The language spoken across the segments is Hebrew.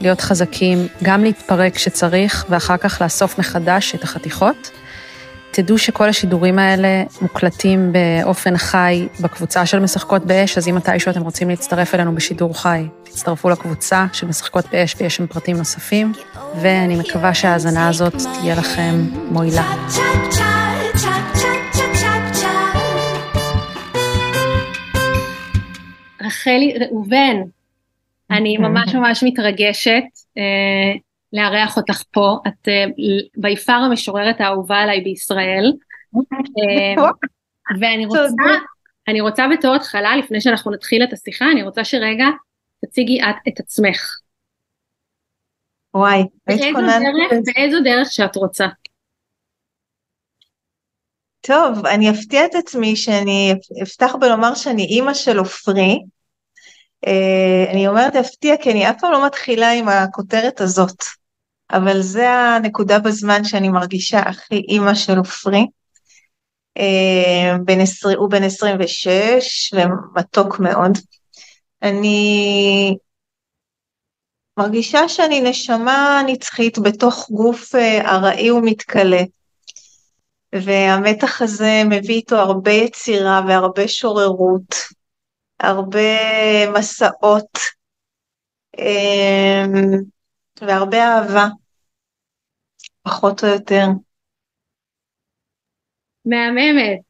להיות חזקים, גם להתפרק כשצריך, ואחר כך לאסוף מחדש את החתיכות. תדעו שכל השידורים האלה מוקלטים באופן חי בקבוצה של משחקות באש, אז אם מתישהו אתם רוצים להצטרף אלינו בשידור חי, תצטרפו לקבוצה של משחקות באש ויש שם פרטים נוספים, ואני מקווה שההאזנה הזאת תהיה לכם מועילה. רחלי ראובן, אני אוקיי. ממש ממש מתרגשת אה, לארח אותך פה, את אה, ביפר המשוררת האהובה עליי בישראל, אה, ואני רוצה, אני רוצה בתור התחלה, לפני שאנחנו נתחיל את השיחה, אני רוצה שרגע תציגי את את עצמך. וואי, באיזו דרך, באיזו דרך שאת רוצה. טוב, אני אפתיע את עצמי שאני אפתח בלומר שאני אימא של עופרי, אני אומרת להפתיע כי אני אף פעם לא מתחילה עם הכותרת הזאת, אבל זה הנקודה בזמן שאני מרגישה הכי אימא של עופרי. אה, הוא בן 26 ומתוק מאוד. אני מרגישה שאני נשמה נצחית בתוך גוף אה, ארעי ומתכלה. והמתח הזה מביא איתו הרבה יצירה והרבה שוררות. הרבה מסעות אמ, והרבה אהבה, פחות או יותר. מהממת.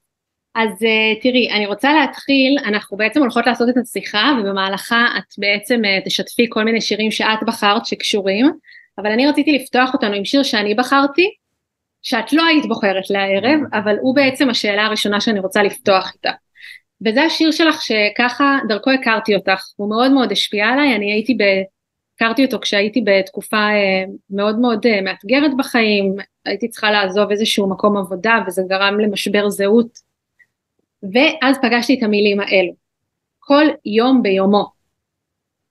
אז uh, תראי, אני רוצה להתחיל, אנחנו בעצם הולכות לעשות את השיחה ובמהלכה את בעצם uh, תשתפי כל מיני שירים שאת בחרת שקשורים, אבל אני רציתי לפתוח אותנו עם שיר שאני בחרתי, שאת לא היית בוחרת לערב, אבל הוא בעצם השאלה הראשונה שאני רוצה לפתוח איתה. וזה השיר שלך שככה דרכו הכרתי אותך, הוא מאוד מאוד השפיע עליי, אני הייתי ב... הכרתי אותו כשהייתי בתקופה אה, מאוד מאוד אה, מאתגרת בחיים, הייתי צריכה לעזוב איזשהו מקום עבודה וזה גרם למשבר זהות, ואז פגשתי את המילים האלו, כל יום ביומו,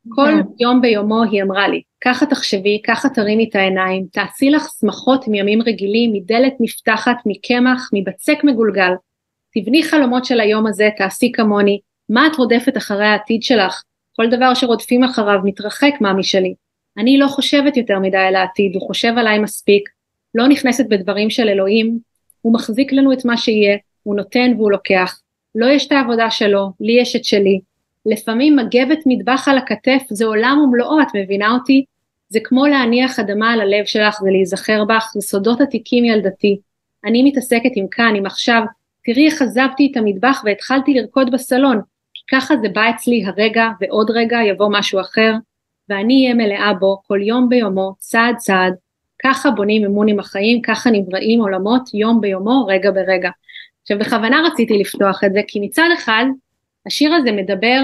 כל יום ביומו היא אמרה לי, ככה תחשבי, ככה תרימי את העיניים, תעשי לך שמחות מימים רגילים, מדלת נפתחת, מקמח, מבצק מגולגל, תבני חלומות של היום הזה, תעשי כמוני, מה את רודפת אחרי העתיד שלך? כל דבר שרודפים אחריו מתרחק מה משלי. אני לא חושבת יותר מדי על העתיד, הוא חושב עליי מספיק, לא נכנסת בדברים של אלוהים, הוא מחזיק לנו את מה שיהיה, הוא נותן והוא לוקח. לא יש את העבודה שלו, לי יש את שלי. לפעמים מגבת מטבח על הכתף זה עולם ומלואו, את מבינה אותי? זה כמו להניח אדמה על הלב שלך, זה להיזכר בך, זה סודות עתיקים ילדתי. אני מתעסקת עם כאן, עם עכשיו, תראי איך עזבתי את המטבח והתחלתי לרקוד בסלון, כי ככה זה בא אצלי הרגע ועוד רגע יבוא משהו אחר, ואני אהיה מלאה בו כל יום ביומו, צעד צעד, ככה בונים אמון עם החיים, ככה נבראים עולמות יום ביומו, רגע ברגע. עכשיו בכוונה רציתי לפתוח את זה, כי מצד אחד השיר הזה מדבר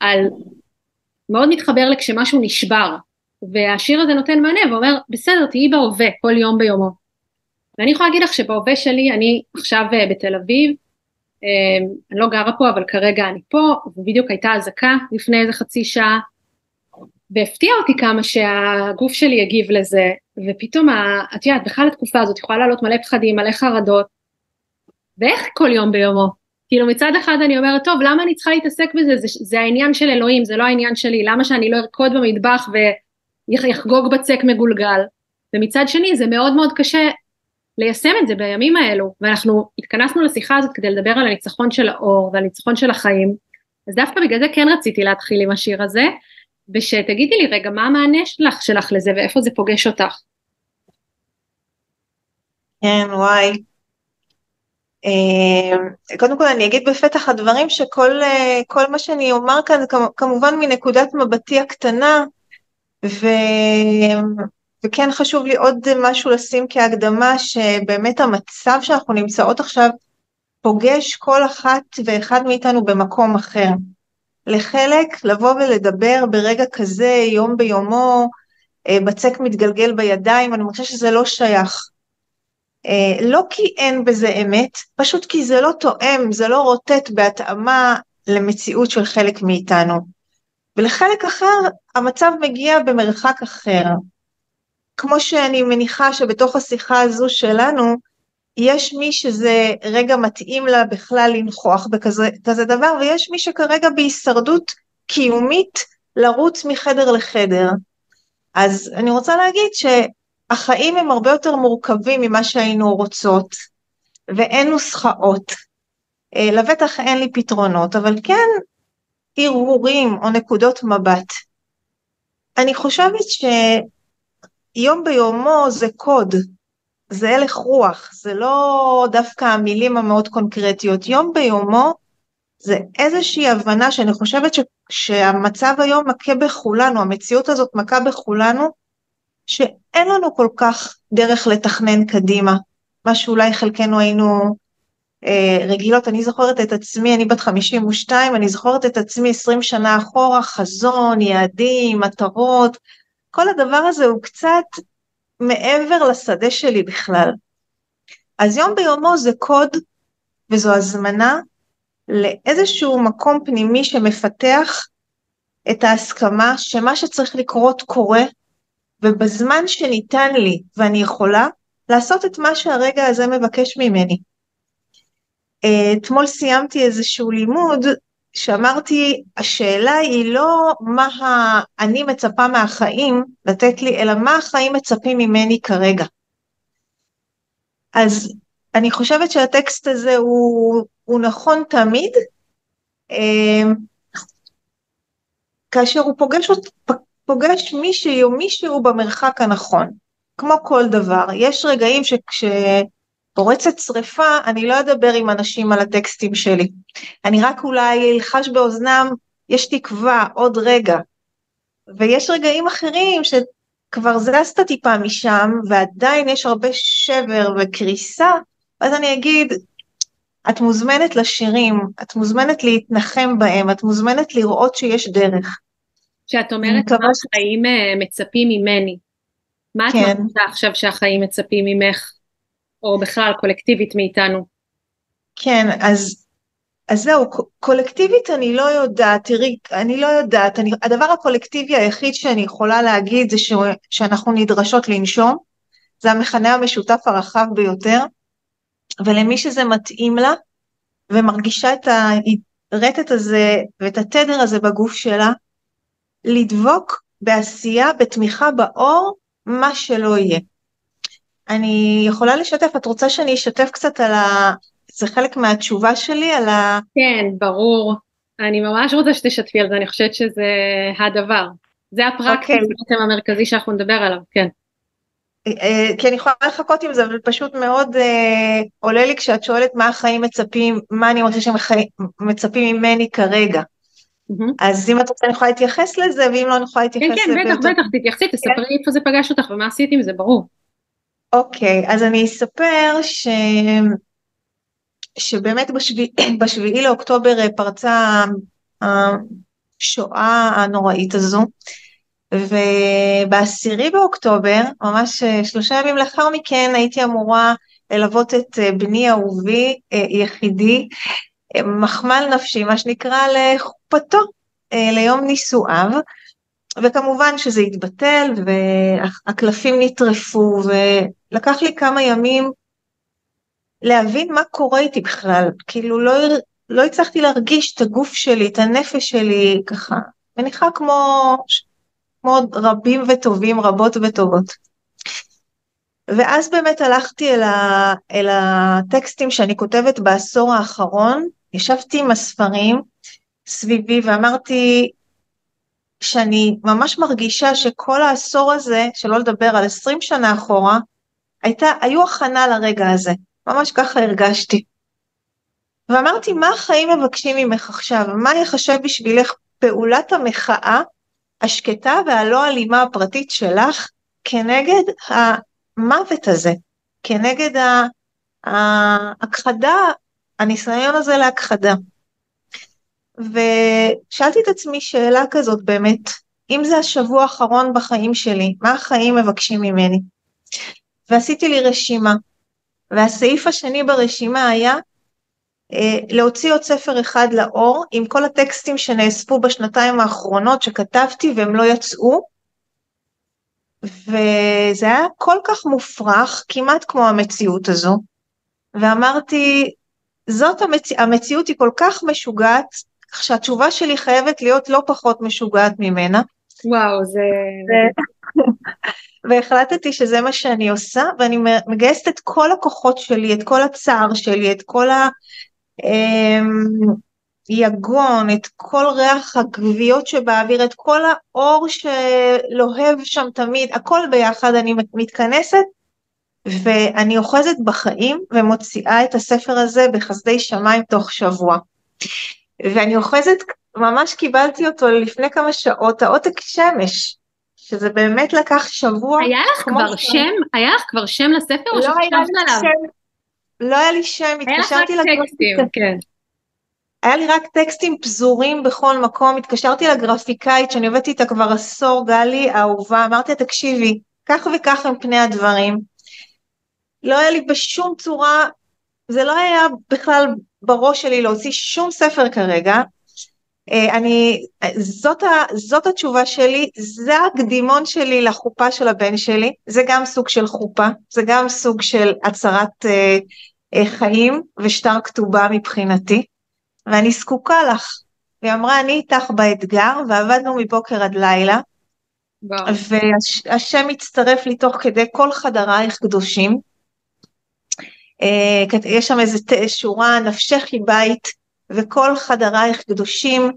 על, מאוד מתחבר לכשמשהו נשבר, והשיר הזה נותן מענה ואומר בסדר תהיי בהווה כל יום ביומו, ואני יכולה להגיד לך שבהווה שלי, אני עכשיו אה, בתל אביב, אה, אני לא גרה פה, אבל כרגע אני פה, ובדיוק הייתה אזעקה לפני איזה חצי שעה, והפתיע אותי כמה שהגוף שלי הגיב לזה, ופתאום, את יודעת, בכלל התקופה הזאת יכולה לעלות מלא פחדים, מלא חרדות, ואיך כל יום ביומו? כאילו מצד אחד אני אומרת, טוב, למה אני צריכה להתעסק בזה? זה, זה העניין של אלוהים, זה לא העניין שלי, למה שאני לא ארקוד במטבח ויחגוג בצק מגולגל? ומצד שני זה מאוד מאוד קשה ליישם את זה בימים האלו, ואנחנו התכנסנו לשיחה הזאת כדי לדבר על הניצחון של האור ועל הניצחון של החיים, אז דווקא בגלל זה כן רציתי להתחיל עם השיר הזה, ושתגידי לי רגע מה המענה שלך, שלך לזה ואיפה זה פוגש אותך. כן, וואי. קודם כל אני אגיד בפתח הדברים שכל מה שאני אומר כאן כמובן מנקודת מבטי הקטנה ו... וכן חשוב לי עוד משהו לשים כהקדמה שבאמת המצב שאנחנו נמצאות עכשיו פוגש כל אחת ואחד מאיתנו במקום אחר. לחלק לבוא ולדבר ברגע כזה יום ביומו אה, בצק מתגלגל בידיים אני חושבת שזה לא שייך. אה, לא כי אין בזה אמת, פשוט כי זה לא תואם, זה לא רוטט בהתאמה למציאות של חלק מאיתנו. ולחלק אחר המצב מגיע במרחק אחר. כמו שאני מניחה שבתוך השיחה הזו שלנו, יש מי שזה רגע מתאים לה בכלל לנכוח בכזה דבר, ויש מי שכרגע בהישרדות קיומית לרוץ מחדר לחדר. אז אני רוצה להגיד שהחיים הם הרבה יותר מורכבים ממה שהיינו רוצות, ואין נוסחאות. אה, לבטח אין לי פתרונות, אבל כן הרהורים או נקודות מבט. אני חושבת שיום ביומו זה קוד, זה הלך רוח, זה לא דווקא המילים המאוד קונקרטיות. יום ביומו זה איזושהי הבנה שאני חושבת ש, שהמצב היום מכה בכולנו, המציאות הזאת מכה בכולנו, שאין לנו כל כך דרך לתכנן קדימה, מה שאולי חלקנו היינו אה, רגילות. אני זוכרת את עצמי, אני בת 52, אני זוכרת את עצמי 20 שנה אחורה, חזון, יעדים, מטרות, כל הדבר הזה הוא קצת מעבר לשדה שלי בכלל. אז יום ביומו זה קוד וזו הזמנה לאיזשהו מקום פנימי שמפתח את ההסכמה שמה שצריך לקרות קורה ובזמן שניתן לי ואני יכולה לעשות את מה שהרגע הזה מבקש ממני. אה, אתמול סיימתי איזשהו לימוד שאמרתי השאלה היא לא מה אני מצפה מהחיים לתת לי אלא מה החיים מצפים ממני כרגע. אז אני חושבת שהטקסט הזה הוא, הוא נכון תמיד אה, כאשר הוא פוגש, פוגש מישהי או מישהו במרחק הנכון כמו כל דבר יש רגעים שכש... פורצת שריפה, אני לא אדבר עם אנשים על הטקסטים שלי. אני רק אולי אלחש באוזנם, יש תקווה, עוד רגע. ויש רגעים אחרים שכבר זזת טיפה משם, ועדיין יש הרבה שבר וקריסה, אז אני אגיד, את מוזמנת לשירים, את מוזמנת להתנחם בהם, את מוזמנת לראות שיש דרך. כשאת אומרת מה החיים אה, מצפים ממני, מה כן. את מרגישה עכשיו שהחיים מצפים ממך? או בכלל קולקטיבית מאיתנו? כן, אז, אז זהו, קולקטיבית אני לא יודעת, תראי, אני לא יודעת, אני, הדבר הקולקטיבי היחיד שאני יכולה להגיד זה ש, שאנחנו נדרשות לנשום, זה המכנה המשותף הרחב ביותר, ולמי שזה מתאים לה, ומרגישה את הרטט הזה ואת התדר הזה בגוף שלה, לדבוק בעשייה, בתמיכה באור, מה שלא יהיה. אני יכולה לשתף, את רוצה שאני אשתף קצת על ה... זה חלק מהתשובה שלי על ה... כן, ברור. אני ממש רוצה שתשתפי על זה, אני חושבת שזה הדבר. זה הפרקטי okay. אוקיי. המרכזי שאנחנו נדבר עליו, כן. אה, כי אני יכולה לחכות עם זה, אבל פשוט מאוד אה, עולה לי כשאת שואלת מה החיים מצפים, מה אני רוצה שהם מצפים ממני כרגע. Mm-hmm. אז אם את רוצה אני יכולה להתייחס לזה, ואם לא אני יכולה להתייחס לזה. כן, כן, בטח, בטח, תתייחסי, תספרי כן. איפה זה פגש אותך ומה עשית עם זה, ברור. אוקיי, אז אני אספר ש... שבאמת בשביעי, בשביעי לאוקטובר אה, פרצה השואה הנוראית הזו, ובעשירי באוקטובר, ממש אה, שלושה ימים לאחר מכן, הייתי אמורה ללוות את אה, בני אהובי יחידי, מחמל נפשי, מה שנקרא, לחופתו, ליום נישואיו. וכמובן שזה התבטל והקלפים נטרפו ולקח לי כמה ימים להבין מה קורה איתי בכלל, כאילו לא, לא הצלחתי להרגיש את הגוף שלי, את הנפש שלי ככה, מניחה כמו, כמו רבים וטובים, רבות וטובות. ואז באמת הלכתי אל, ה, אל הטקסטים שאני כותבת בעשור האחרון, ישבתי עם הספרים סביבי ואמרתי, שאני ממש מרגישה שכל העשור הזה, שלא לדבר על 20 שנה אחורה, הייתה, היו הכנה לרגע הזה, ממש ככה הרגשתי. ואמרתי, מה החיים מבקשים ממך עכשיו? מה יחשב בשבילך פעולת המחאה השקטה והלא אלימה הפרטית שלך כנגד המוות הזה, כנגד ההכחדה, הניסיון הזה להכחדה. ושאלתי את עצמי שאלה כזאת באמת, אם זה השבוע האחרון בחיים שלי, מה החיים מבקשים ממני? ועשיתי לי רשימה, והסעיף השני ברשימה היה אה, להוציא עוד ספר אחד לאור עם כל הטקסטים שנאספו בשנתיים האחרונות שכתבתי והם לא יצאו, וזה היה כל כך מופרך, כמעט כמו המציאות הזו, ואמרתי, זאת המצ... המציאות היא כל כך משוגעת, שהתשובה שלי חייבת להיות לא פחות משוגעת ממנה. וואו, זה... והחלטתי שזה מה שאני עושה, ואני מגייסת את כל הכוחות שלי, את כל הצער שלי, את כל היגון, את כל ריח הגוויות שבאוויר, את כל האור שלוהב שם תמיד, הכל ביחד, אני מתכנסת ואני אוחזת בחיים ומוציאה את הספר הזה בחסדי שמיים תוך שבוע. ואני אוחזת, ממש קיבלתי אותו לפני כמה שעות, העותק שמש, שזה באמת לקח שבוע. היה לך כבר שם? שם? היה לך כבר שם לספר או לא שחשבת עליו? שם, לא היה לי שם, התקשרתי לגרפיקאית. כן. היה לי רק טקסטים פזורים בכל מקום, התקשרתי לגרפיקאית שאני עובדת איתה כבר עשור, גלי האהובה, אמרתי לה תקשיבי, כך וכך הם פני הדברים. לא היה לי בשום צורה, זה לא היה בכלל בראש שלי להוציא שום ספר כרגע. אה, אני, זאת, ה, זאת התשובה שלי, זה הקדימון שלי לחופה של הבן שלי, זה גם סוג של חופה, זה גם סוג של הצהרת אה, אה, חיים ושטר כתובה מבחינתי, ואני זקוקה לך. והיא אמרה, אני איתך באתגר, ועבדנו מבוקר עד לילה, והשם הצטרף לי תוך כדי כל חדרייך קדושים. אה, יש שם איזה שורה, נפשך היא בית, וכל חדרייך קדושים,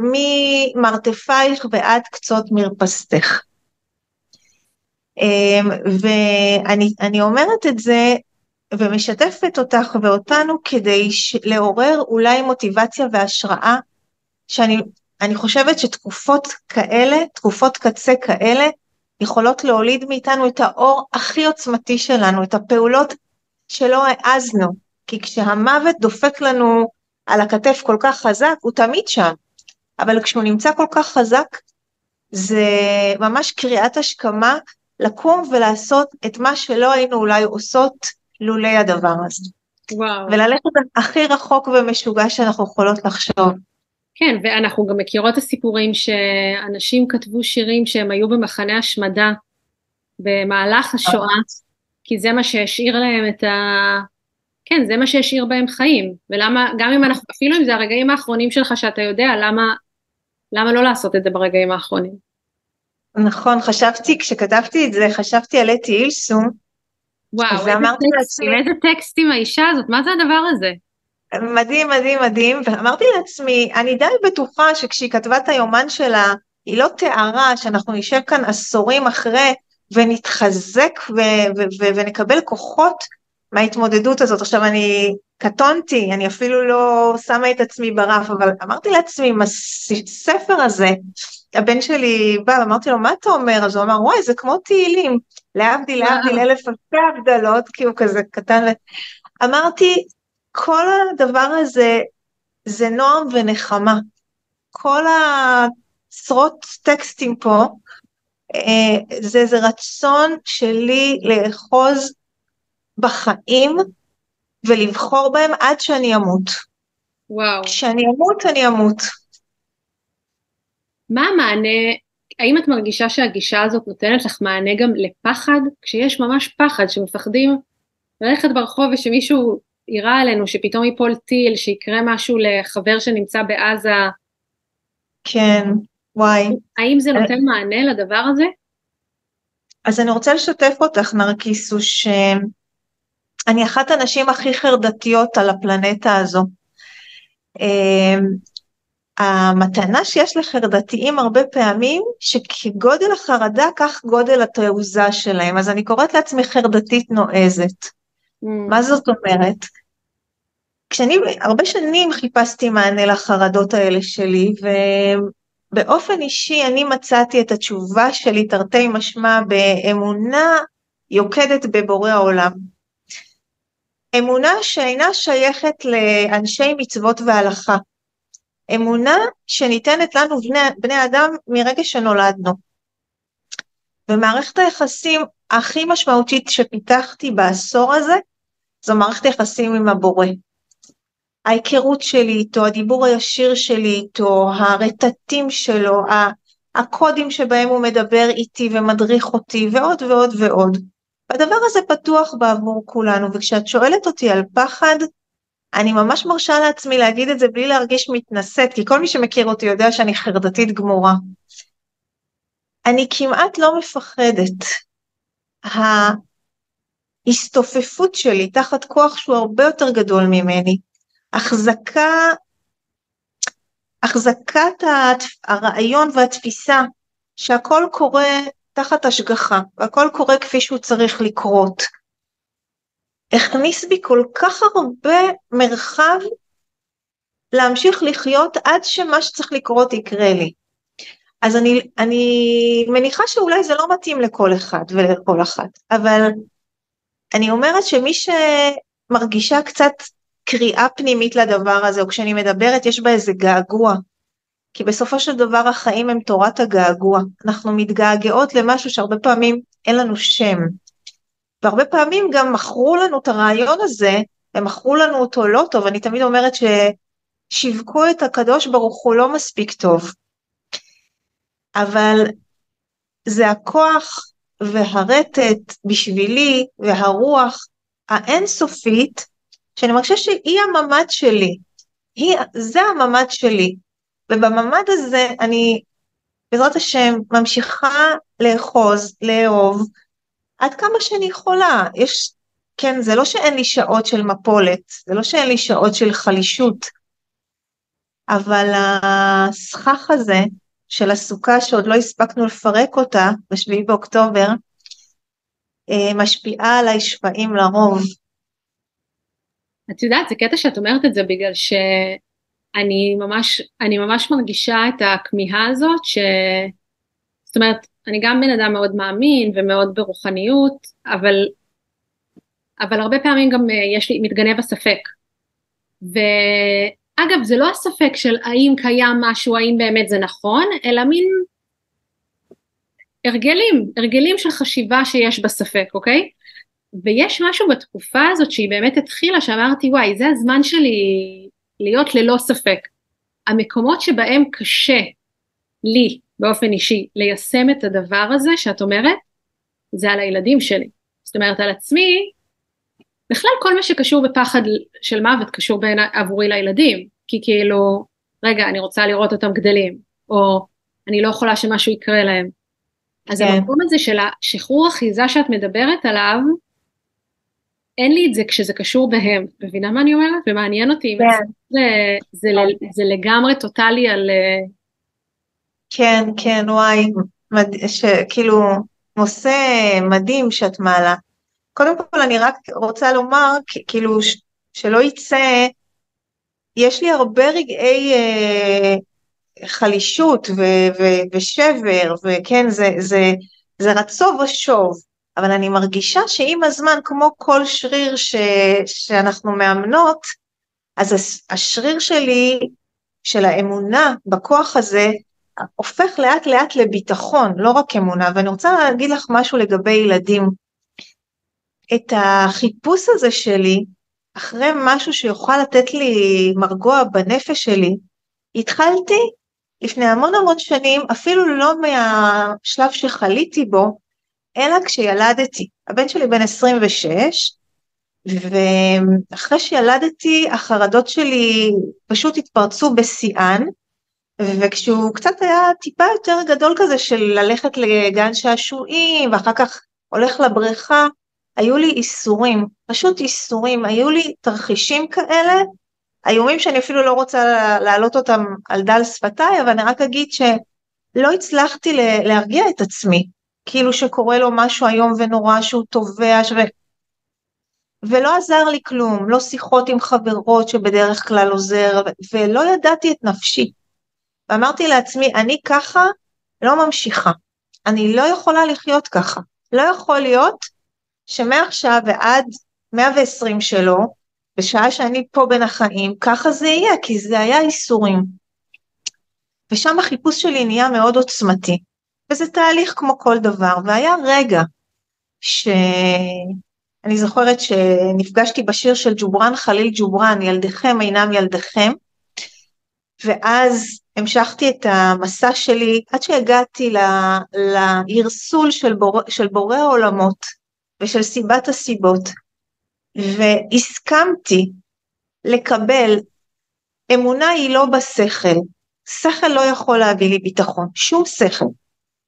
ממרתפייך ועד קצות מרפסתך. אמ, ואני אומרת את זה ומשתפת אותך ואותנו כדי לעורר אולי מוטיבציה והשראה, שאני חושבת שתקופות כאלה, תקופות קצה כאלה, יכולות להוליד מאיתנו את האור הכי עוצמתי שלנו, את הפעולות שלא העזנו, כי כשהמוות דופק לנו על הכתף כל כך חזק, הוא תמיד שם, אבל כשהוא נמצא כל כך חזק, זה ממש קריאת השכמה לקום ולעשות את מה שלא היינו אולי עושות לולי הדבר הזה. וואו. וללכת הכי רחוק ומשוגע שאנחנו יכולות לחשוב. כן, ואנחנו גם מכירות את הסיפורים שאנשים כתבו שירים שהם היו במחנה השמדה במהלך השואה, כי זה מה שהשאיר להם את ה... כן, זה מה שהשאיר בהם חיים, ולמה, גם אם אנחנו, אפילו אם זה הרגעים האחרונים שלך שאתה יודע, למה, למה לא לעשות את זה ברגעים האחרונים? נכון, חשבתי, כשכתבתי את זה, חשבתי על אתי אילסום, וואו, איזה טקסטים, איזה טקסטים האישה הזאת, מה זה הדבר הזה? מדהים, מדהים, מדהים, ואמרתי לעצמי, אני די בטוחה שכשהיא כתבה את היומן שלה, היא לא תיארה שאנחנו נשב כאן עשורים אחרי ונתחזק ו- ו- ו- ונקבל כוחות מההתמודדות הזאת. עכשיו אני קטונתי, אני אפילו לא שמה את עצמי ברף, אבל אמרתי לעצמי, עם הספר הזה, הבן שלי בא, אמרתי לו, מה אתה אומר? אז הוא אמר, וואי, זה כמו תהילים, להבדיל, להבדיל אלף אלפי הבדלות, כי הוא כזה קטן. אמרתי, כל הדבר הזה זה נועם ונחמה. כל העשרות טקסטים פה, אה, זה איזה רצון שלי לאחוז בחיים ולבחור בהם עד שאני אמות. וואו. כשאני אמות, אני אמות. מה המענה, האם את מרגישה שהגישה הזאת נותנת לך מענה גם לפחד? כשיש ממש פחד, שמפחדים ללכת ברחוב ושמישהו יירה עלינו, שפתאום ייפול טיל, שיקרה משהו לחבר שנמצא בעזה. כן, וואי. האם זה נותן מענה לדבר הזה? אז אני רוצה לשתף אותך, נרקיסו, שאני אחת הנשים הכי חרדתיות על הפלנטה הזו. אמ, המתנה שיש לחרדתיים הרבה פעמים, שכגודל החרדה כך גודל התעוזה שלהם. אז אני קוראת לעצמי חרדתית נועזת. Mm. מה זאת אומרת? כשאני הרבה שנים חיפשתי מענה לחרדות האלה שלי, ובאופן אישי אני מצאתי את התשובה שלי תרתי משמע באמונה יוקדת בבורא העולם. אמונה שאינה שייכת לאנשי מצוות והלכה. אמונה שניתנת לנו בני, בני אדם מרגע שנולדנו. ומערכת היחסים הכי משמעותית שפיתחתי בעשור הזה, זו מערכת היחסים עם הבורא. ההיכרות שלי איתו, הדיבור הישיר שלי איתו, הרטטים שלו, הקודים שבהם הוא מדבר איתי ומדריך אותי ועוד ועוד ועוד. והדבר הזה פתוח בעבור כולנו, וכשאת שואלת אותי על פחד, אני ממש מרשה לעצמי להגיד את זה בלי להרגיש מתנשאת, כי כל מי שמכיר אותי יודע שאני חרדתית גמורה. אני כמעט לא מפחדת. ההסתופפות שלי תחת כוח שהוא הרבה יותר גדול ממני, החזקה, החזקת הרעיון והתפיסה שהכל קורה תחת השגחה והכל קורה כפי שהוא צריך לקרות, הכניס בי כל כך הרבה מרחב להמשיך לחיות עד שמה שצריך לקרות יקרה לי. אז אני, אני מניחה שאולי זה לא מתאים לכל אחד ולכל אחת, אבל אני אומרת שמי שמרגישה קצת קריאה פנימית לדבר הזה, או כשאני מדברת יש בה איזה געגוע, כי בסופו של דבר החיים הם תורת הגעגוע, אנחנו מתגעגעות למשהו שהרבה פעמים אין לנו שם, והרבה פעמים גם מכרו לנו את הרעיון הזה, הם מכרו לנו אותו לא טוב, אני תמיד אומרת ששיווקו את הקדוש ברוך הוא לא מספיק טוב, אבל זה הכוח והרטט בשבילי והרוח האינסופית שאני מרגישה שהיא הממ"ד שלי, היא, זה הממ"ד שלי, ובממ"ד הזה אני בעזרת השם ממשיכה לאחוז, לאהוב, עד כמה שאני יכולה. יש, כן, זה לא שאין לי שעות של מפולת, זה לא שאין לי שעות של חלישות, אבל הסכך הזה של הסוכה שעוד לא הספקנו לפרק אותה בשביעי באוקטובר, אה, משפיעה עליי שפעים לרוב. את יודעת, זה קטע שאת אומרת את זה בגלל שאני ממש, אני ממש מרגישה את הכמיהה הזאת, ש... זאת אומרת, אני גם בן אדם מאוד מאמין ומאוד ברוחניות, אבל, אבל הרבה פעמים גם אה, יש לי, מתגנב הספק. ואגב, זה לא הספק של האם קיים משהו, האם באמת זה נכון, אלא מין הרגלים, הרגלים של חשיבה שיש בספק, אוקיי? ויש משהו בתקופה הזאת שהיא באמת התחילה, שאמרתי וואי זה הזמן שלי להיות ללא ספק. המקומות שבהם קשה לי באופן אישי ליישם את הדבר הזה שאת אומרת, זה על הילדים שלי. זאת אומרת על עצמי, בכלל כל מה שקשור בפחד של מוות קשור בין, עבורי לילדים, כי כאילו, רגע אני רוצה לראות אותם גדלים, או אני לא יכולה שמשהו יקרה להם. אז כן. המקום הזה של השחרור אחיזה שאת מדברת עליו, אין לי את זה כשזה קשור בהם, מבינה מה אני אומרת? ומעניין אותי, כן. זה, זה, זה לגמרי טוטאלי על... אה, כן, כן, וואי, מד... כאילו, נושא מדהים שאת מעלה. קודם כל אני רק רוצה לומר, כאילו, ש... שלא יצא, יש לי הרבה רגעי אה, חלישות ו- ו- ושבר, וכן, זה, זה, זה רצוב ושוב. אבל אני מרגישה שעם הזמן, כמו כל שריר ש, שאנחנו מאמנות, אז השריר שלי, של האמונה בכוח הזה, הופך לאט לאט לביטחון, לא רק אמונה. ואני רוצה להגיד לך משהו לגבי ילדים. את החיפוש הזה שלי, אחרי משהו שיוכל לתת לי מרגוע בנפש שלי, התחלתי לפני המון המון שנים, אפילו לא מהשלב שחליתי בו, אלא כשילדתי. הבן שלי בן 26, ואחרי שילדתי החרדות שלי פשוט התפרצו בשיאן, וכשהוא קצת היה טיפה יותר גדול כזה של ללכת לגן שעשועים ואחר כך הולך לבריכה, היו לי איסורים, פשוט איסורים, היו לי תרחישים כאלה, איומים שאני אפילו לא רוצה להעלות אותם על דל שפתיי, אבל אני רק אגיד שלא הצלחתי להרגיע את עצמי. כאילו שקורה לו משהו איום ונורא שהוא תובע, ש... ולא עזר לי כלום, לא שיחות עם חברות שבדרך כלל עוזר, ולא ידעתי את נפשי. ואמרתי לעצמי, אני ככה לא ממשיכה, אני לא יכולה לחיות ככה. לא יכול להיות שמעכשיו ועד 120 שלו, בשעה שאני פה בין החיים, ככה זה יהיה, כי זה היה איסורים. ושם החיפוש שלי נהיה מאוד עוצמתי, וזה תהליך כמו כל דבר, והיה רגע שאני זוכרת שנפגשתי בשיר של ג'ובראן חליל ג'ובראן, ילדיכם אינם ילדיכם, ואז המשכתי את המסע שלי עד שהגעתי לערסול של, בור, של בורא העולמות ושל סיבת הסיבות, והסכמתי לקבל, אמונה היא לא בשכל, שכל לא יכול להביא לי ביטחון, שום שכל,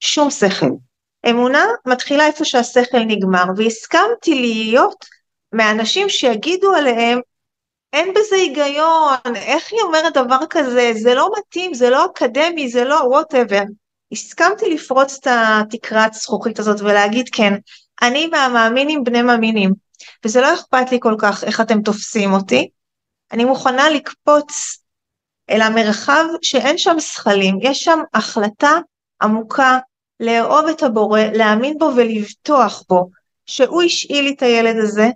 שום שכל. אמונה מתחילה איפה שהשכל נגמר, והסכמתי להיות מהאנשים שיגידו עליהם אין בזה היגיון, איך היא אומרת דבר כזה, זה לא מתאים, זה לא אקדמי, זה לא וואטאבר. הסכמתי לפרוץ את התקרת זכוכית הזאת ולהגיד כן, אני מהמאמינים בני מאמינים, וזה לא אכפת לי כל כך איך אתם תופסים אותי, אני מוכנה לקפוץ אל המרחב שאין שם שכלים, יש שם החלטה עמוקה לאהוב את הבורא, להאמין בו ולבטוח בו, שהוא השאיל לי את הילד הזה,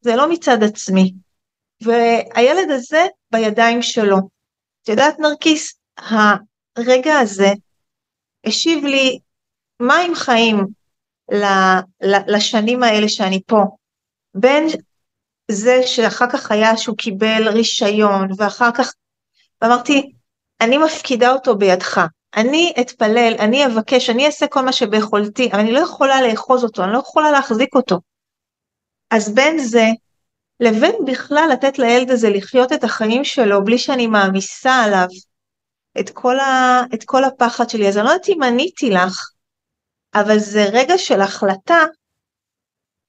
זה לא מצד עצמי, והילד הזה בידיים שלו. את יודעת נרקיס, הרגע הזה השיב לי מים חיים לשנים האלה שאני פה. בין זה שאחר כך היה שהוא קיבל רישיון ואחר כך, ואמרתי, אני מפקידה אותו בידך. אני אתפלל, אני אבקש, אני אעשה כל מה שביכולתי, אבל אני לא יכולה לאחוז אותו, אני לא יכולה להחזיק אותו. אז בין זה לבין בכלל לתת לילד הזה לחיות את החיים שלו בלי שאני מעמיסה עליו את כל, ה, את כל הפחד שלי. אז אני לא יודעת אם עניתי לך, אבל זה רגע של החלטה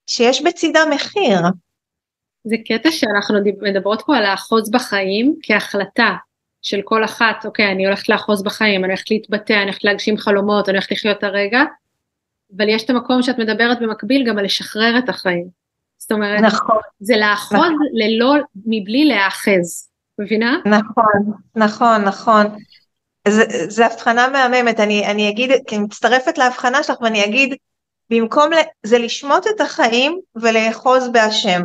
שיש בצידה מחיר. זה קטע שאנחנו מדברות פה על האחוז בחיים כהחלטה של כל אחת, אוקיי, אני הולכת לאחוז בחיים, אני הולכת להתבטא, אני הולכת להגשים חלומות, אני הולכת לחיות את הרגע, אבל יש את המקום שאת מדברת במקביל גם על לשחרר את החיים. זאת אומרת, נכון, זה לאחוז נכון. ללא, מבלי להאחז, מבינה? נכון, נכון, נכון. זו הבחנה מהממת, אני, אני אגיד, כי אני מצטרפת להבחנה שלך ואני אגיד, במקום, זה לשמוט את החיים ולאחוז בהשם,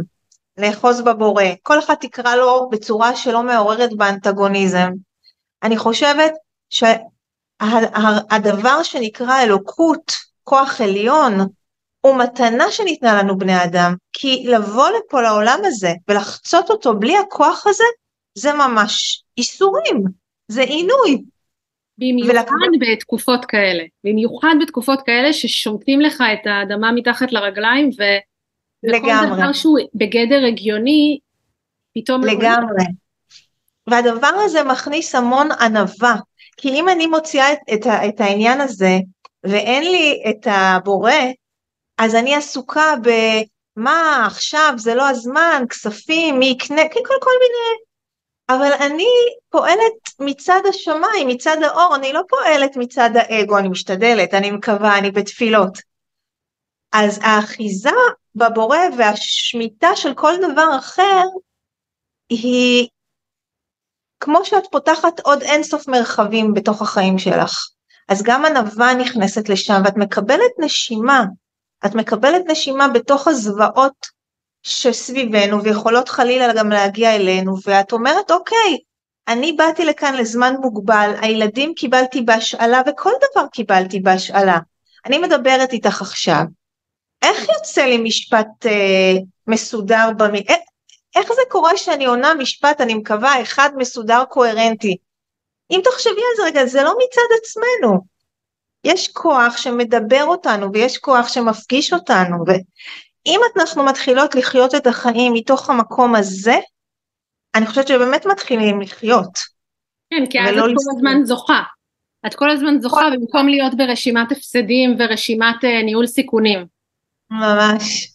לאחוז בבורא. כל אחד תקרא לו בצורה שלא מעוררת באנטגוניזם. אני חושבת שהדבר שנקרא אלוקות, כוח עליון, הוא מתנה שניתנה לנו בני אדם, כי לבוא לפה לעולם הזה ולחצות אותו בלי הכוח הזה, זה ממש איסורים, זה עינוי. במיוחד ולכ... בתקופות כאלה, במיוחד בתקופות כאלה ששומטים לך את האדמה מתחת לרגליים ו... לגמרי. וכל דבר שהוא בגדר הגיוני, פתאום... לא לגמרי. והדבר הזה מכניס המון ענווה, כי אם אני מוציאה את, את, את העניין הזה ואין לי את הבורא, אז אני עסוקה במה עכשיו זה לא הזמן, כספים, מי יקנה, כן, כל, כל מיני, אבל אני פועלת מצד השמיים, מצד האור, אני לא פועלת מצד האגו, אני משתדלת, אני מקווה, אני בתפילות. אז האחיזה בבורא והשמיטה של כל דבר אחר היא כמו שאת פותחת עוד אינסוף מרחבים בתוך החיים שלך. אז גם ענווה נכנסת לשם ואת מקבלת נשימה. את מקבלת נשימה בתוך הזוועות שסביבנו ויכולות חלילה גם להגיע אלינו ואת אומרת אוקיי אני באתי לכאן לזמן מוגבל הילדים קיבלתי בהשאלה וכל דבר קיבלתי בהשאלה. אני מדברת איתך עכשיו איך יוצא לי משפט אה, מסודר במ... איך, איך זה קורה שאני עונה משפט אני מקווה אחד מסודר קוהרנטי? אם תחשבי על זה רגע זה לא מצד עצמנו. יש כוח שמדבר אותנו ויש כוח שמפגיש אותנו ואם אנחנו מתחילות לחיות את החיים מתוך המקום הזה אני חושבת שבאמת מתחילים לחיות. כן כי אז את כל הזמן זוכה. את כל הזמן זוכה במקום להיות ברשימת הפסדים ורשימת uh, ניהול סיכונים. ממש.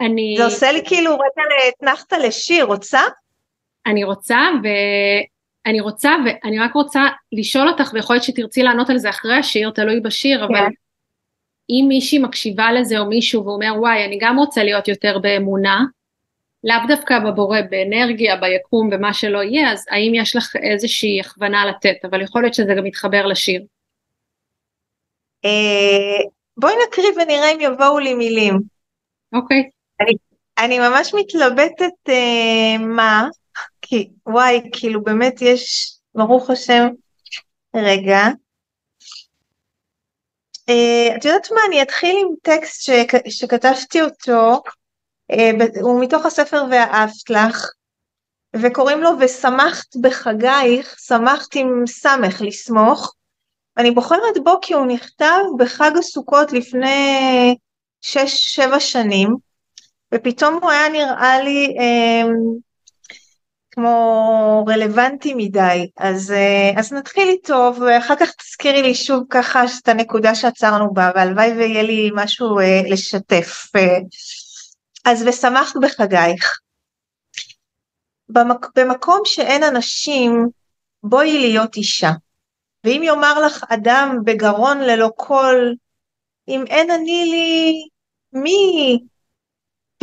אני... זה עושה לי כאילו רגע אתנחתא לשיר, רוצה? אני רוצה, ו... אני רוצה, ואני רק רוצה לשאול אותך, ויכול להיות שתרצי לענות על זה אחרי השיר, תלוי בשיר, אבל כן. אם מישהי מקשיבה לזה או מישהו ואומר וואי אני גם רוצה להיות יותר באמונה, לאו דווקא בבורא, באנרגיה, ביקום, במה שלא יהיה, אז האם יש לך איזושהי הכוונה לתת, אבל יכול להיות שזה גם מתחבר לשיר. אה, בואי נקריא ונראה אם יבואו לי מילים. אוקיי. אני, אני ממש מתלבטת uh, מה, כי וואי, כאילו באמת יש, ברוך השם, רגע. Uh, את יודעת מה, אני אתחיל עם טקסט שכ, שכתבתי אותו, uh, הוא מתוך הספר ואהבת לך, וקוראים לו ושמחת בחגייך, שמחת עם סמך, לסמוך, אני בוחרת בו כי הוא נכתב בחג הסוכות לפני שש, שבע שנים, ופתאום הוא היה נראה לי אה, כמו רלוונטי מדי, אז, אה, אז נתחיל איתו ואחר כך תזכירי לי שוב ככה את הנקודה שעצרנו בה, והלוואי ויהיה לי משהו אה, לשתף. אה, אז ושמחת בחגייך. במק, במקום שאין אנשים, בואי להיות אישה. ואם יאמר לך אדם בגרון ללא קול, אם אין אני לי, מי?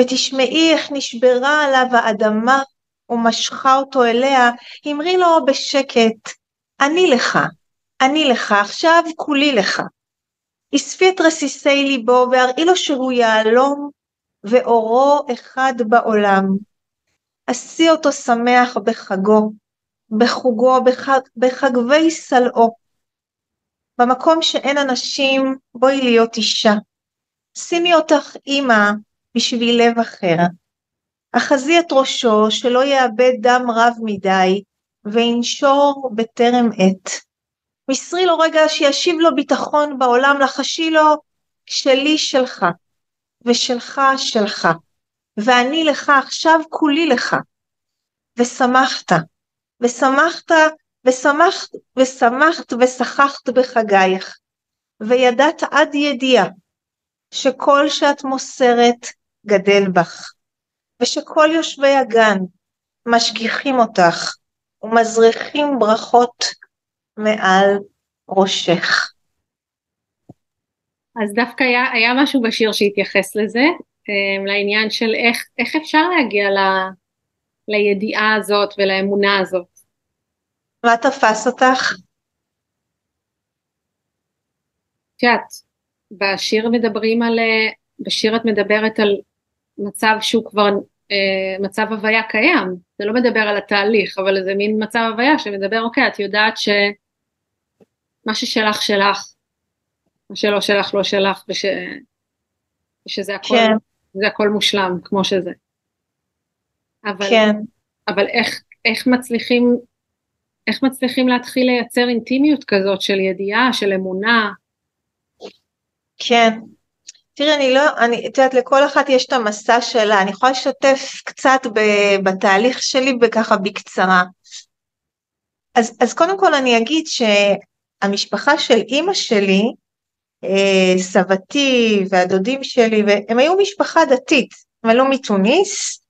ותשמעי איך נשברה עליו האדמה ומשכה אותו אליה, אמרי לו בשקט, אני לך, אני לך, עכשיו כולי לך. אספי את רסיסי ליבו והראי לו שהוא יהלום ואורו אחד בעולם. עשי אותו שמח בחגו, בחוגו, בחג, בחגבי סלעו. במקום שאין אנשים, בואי להיות אישה. שימי אותך אימא בשביל לב אחר. אחזי את ראשו שלא יאבד דם רב מדי, וינשור בטרם עת. מסרי לו רגע שישיב לו ביטחון בעולם, לחשי לו שלי שלך, ושלך שלך, ואני לך עכשיו כולי לך. ושמחת, ושמחת, ושמחת, ושמחת ושחחת בחגייך, וידעת עד ידיעה שכל שאת מוסרת גדל בך, ושכל יושבי הגן משגיחים אותך ומזריחים ברכות מעל ראשך. אז דווקא היה, היה משהו בשיר שהתייחס לזה, אה, לעניין של איך, איך אפשר להגיע לידיעה הזאת ולאמונה הזאת. מה תפס אותך? את יודעת, בשיר מדברים על, בשיר את מדברת על מצב שהוא כבר אה, מצב הוויה קיים, זה לא מדבר על התהליך, אבל זה מין מצב הוויה שמדבר, אוקיי, את יודעת שמה ששלך שלך, מה שלא שלך לא שלך, וש... ושזה הכל, כן. הכל מושלם כמו שזה. אבל, כן. אבל איך, איך מצליחים, איך מצליחים להתחיל לייצר אינטימיות כזאת של ידיעה, של אמונה? כן. תראי, אני לא, אני, את יודעת, לכל אחת יש את המסע שלה, אני יכולה לשתף קצת ב, בתהליך שלי וככה בקצרה. אז, אז קודם כל אני אגיד שהמשפחה של אימא שלי, אה, סבתי והדודים שלי, הם היו משפחה דתית, הם עלו מתוניס, אמ,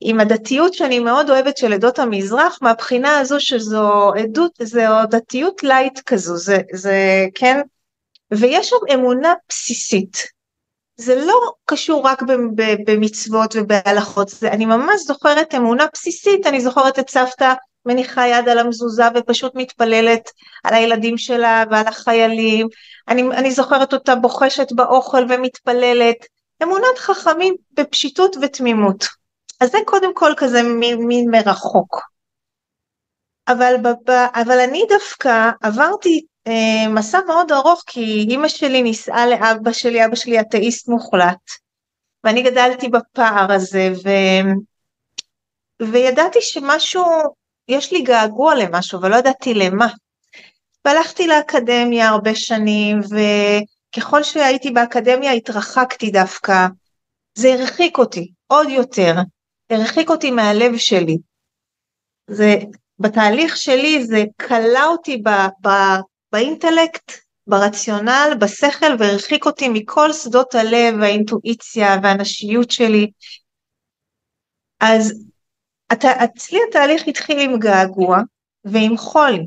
עם הדתיות שאני מאוד אוהבת של עדות המזרח, מהבחינה הזו שזו עדות, זו דתיות לייט כזו, זה, זה כן, ויש שם אמונה בסיסית. זה לא קשור רק במצוות ובהלכות, זה, אני ממש זוכרת אמונה בסיסית, אני זוכרת את סבתא מניחה יד על המזוזה ופשוט מתפללת על הילדים שלה ועל החיילים, אני, אני זוכרת אותה בוחשת באוכל ומתפללת, אמונת חכמים בפשיטות ותמימות. אז זה קודם כל כזה מין, מרחוק. אבל, אבל אני דווקא עברתי אה, מסע מאוד ארוך כי אימא שלי נישאה לאבא שלי, אבא שלי אתאיסט מוחלט. ואני גדלתי בפער הזה ו... וידעתי שמשהו, יש לי געגוע למשהו ולא ידעתי למה. והלכתי לאקדמיה הרבה שנים ו... ככל שהייתי באקדמיה התרחקתי דווקא, זה הרחיק אותי עוד יותר, הרחיק אותי מהלב שלי. זה, בתהליך שלי זה כלא אותי ב, ב, באינטלקט, ברציונל, בשכל, והרחיק אותי מכל שדות הלב, האינטואיציה והנשיות שלי. אז אצלי התהליך התחיל עם געגוע ועם חולי.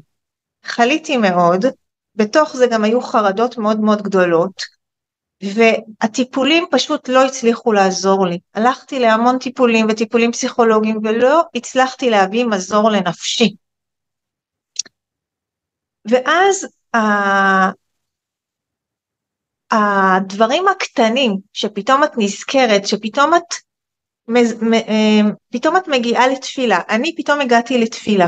חליתי מאוד, בתוך זה גם היו חרדות מאוד מאוד גדולות, והטיפולים פשוט לא הצליחו לעזור לי. הלכתי להמון טיפולים וטיפולים פסיכולוגיים ולא הצלחתי להביא מזור לנפשי. ואז הדברים הקטנים שפתאום את נזכרת, שפתאום את, אה, פתאום את מגיעה לתפילה, אני פתאום הגעתי לתפילה,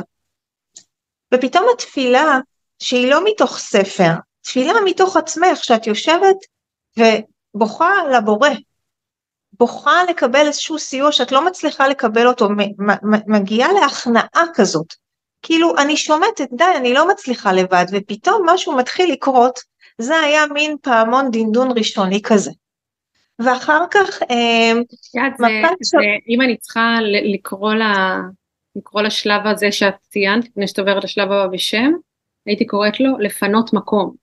ופתאום התפילה שהיא לא מתוך ספר, תפילה מתוך עצמך, שאת יושבת ובוכה לבורא, בוכה לקבל איזשהו סיוע שאת לא מצליחה לקבל אותו, מגיעה להכנעה כזאת, כאילו אני שומטת, די, אני לא מצליחה לבד, ופתאום משהו מתחיל לקרות, זה היה מין פעמון דינדון ראשוני כזה. ואחר כך... אה, זה, זה, אם אני צריכה לקרוא, לה, לקרוא לשלב הזה שאת ציינת, לפני שאת עוברת לשלב הבא בשם, הייתי קוראת לו לפנות מקום.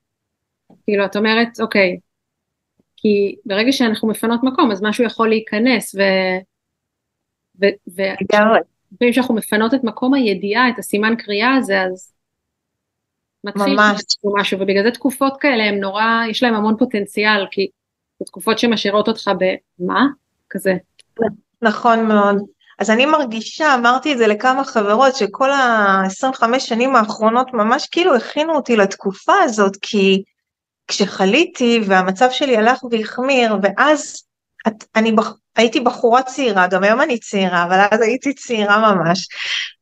כאילו, את אומרת, אוקיי, כי ברגע שאנחנו מפנות מקום, אז משהו יכול להיכנס, ו... ו... ו... לפעמים כשאנחנו מפנות את מקום הידיעה, את הסימן קריאה הזה, אז מתחיל ממש. משהו, ובגלל זה תקופות כאלה הם נורא, יש להם המון פוטנציאל, כי זה תקופות שמשאירות אותך במה? כזה. נכון מאוד. אז אני מרגישה, אמרתי את זה לכמה חברות, שכל ה-25 שנים האחרונות ממש כאילו הכינו אותי לתקופה הזאת, כי כשחליתי והמצב שלי הלך והחמיר, ואז את, אני בח, הייתי בחורה צעירה, גם היום אני צעירה, אבל אז הייתי צעירה ממש,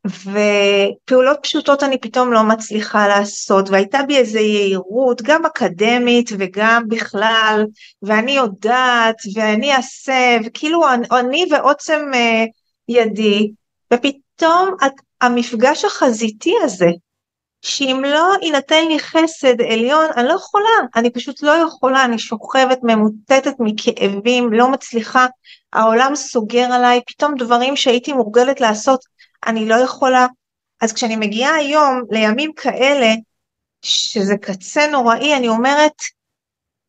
ופעולות פשוטות אני פתאום לא מצליחה לעשות, והייתה בי איזו יהירות, גם אקדמית וגם בכלל, ואני יודעת, ואני אעשה, וכאילו אני ועוצם uh, ידי, ופתאום את, המפגש החזיתי הזה, שאם לא יינתן לי חסד עליון, אני לא יכולה, אני פשוט לא יכולה, אני שוכבת, ממוטטת מכאבים, לא מצליחה, העולם סוגר עליי, פתאום דברים שהייתי מורגלת לעשות, אני לא יכולה. אז כשאני מגיעה היום לימים כאלה, שזה קצה נוראי, אני אומרת,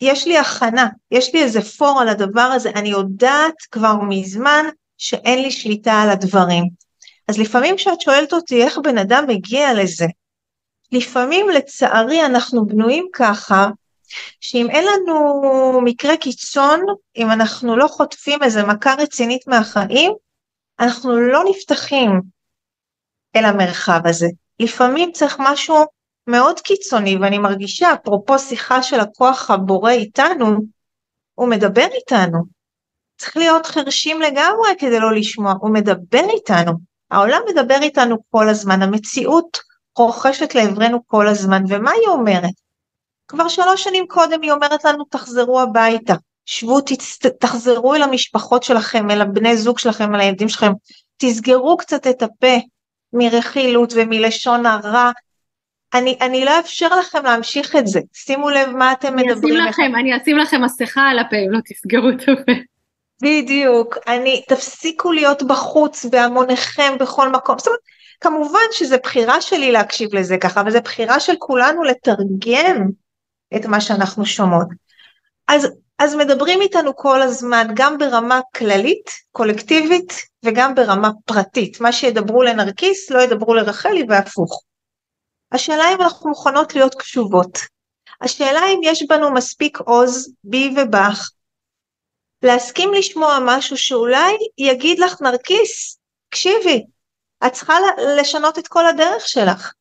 יש לי הכנה, יש לי איזה פור על הדבר הזה, אני יודעת כבר מזמן שאין לי שליטה על הדברים. אז לפעמים כשאת שואלת אותי איך בן אדם מגיע לזה, לפעמים לצערי אנחנו בנויים ככה, שאם אין לנו מקרה קיצון, אם אנחנו לא חוטפים איזה מכה רצינית מהחיים, אנחנו לא נפתחים אל המרחב הזה. לפעמים צריך משהו מאוד קיצוני, ואני מרגישה, אפרופו שיחה של הכוח הבורא איתנו, הוא מדבר איתנו. צריך להיות חרשים לגמרי כדי לא לשמוע, הוא מדבר איתנו. העולם מדבר איתנו כל הזמן, המציאות רוכשת לעברנו כל הזמן, ומה היא אומרת? כבר שלוש שנים קודם היא אומרת לנו תחזרו הביתה, שבו, תצ... תחזרו אל המשפחות שלכם, אל הבני זוג שלכם, אל הילדים שלכם, תסגרו קצת את הפה מרכילות ומלשון הרע. אני, אני לא אאפשר לכם להמשיך את זה, שימו לב מה אתם אני מדברים. אשים לכם, אני אשים לכם מסכה על הפה אם לא תסגרו את הפה. בדיוק, אני, תפסיקו להיות בחוץ בהמוניכם בכל מקום. זאת אומרת, כמובן שזה בחירה שלי להקשיב לזה ככה, אבל זה בחירה של כולנו לתרגם את מה שאנחנו שומעות. אז, אז מדברים איתנו כל הזמן, גם ברמה כללית, קולקטיבית, וגם ברמה פרטית. מה שידברו לנרקיס לא ידברו לרחלי והפוך. השאלה אם אנחנו מוכנות להיות קשובות. השאלה אם יש בנו מספיק עוז, בי ובך, להסכים לשמוע משהו שאולי יגיד לך נרקיס, תקשיבי, את צריכה לשנות את כל הדרך שלך.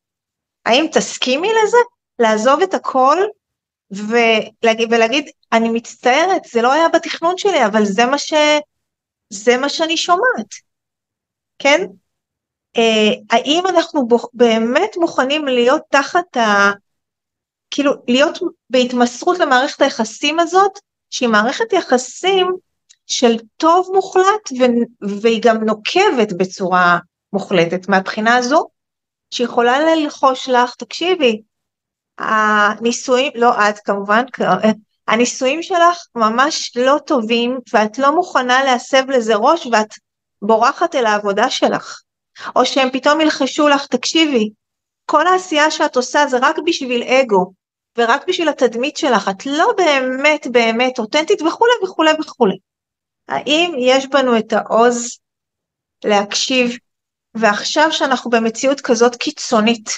האם תסכימי לזה? לעזוב את הכל ולהגיד, ולהגיד, אני מצטערת, זה לא היה בתכנון שלי, אבל זה מה, ש... זה מה שאני שומעת, כן? אה, האם אנחנו באמת מוכנים להיות תחת ה... כאילו, להיות בהתמסרות למערכת היחסים הזאת, שהיא מערכת יחסים של טוב מוחלט, ו... והיא גם נוקבת בצורה מוחלטת מהבחינה הזו, שיכולה ללחוש לך, תקשיבי, הנישואים, לא את כמובן, הנישואים שלך ממש לא טובים ואת לא מוכנה להסב לזה ראש ואת בורחת אל העבודה שלך. או שהם פתאום ילחשו לך, תקשיבי, כל העשייה שאת עושה זה רק בשביל אגו ורק בשביל התדמית שלך, את לא באמת באמת אותנטית וכולי וכולי וכולי. האם יש בנו את העוז להקשיב ועכשיו שאנחנו במציאות כזאת קיצונית,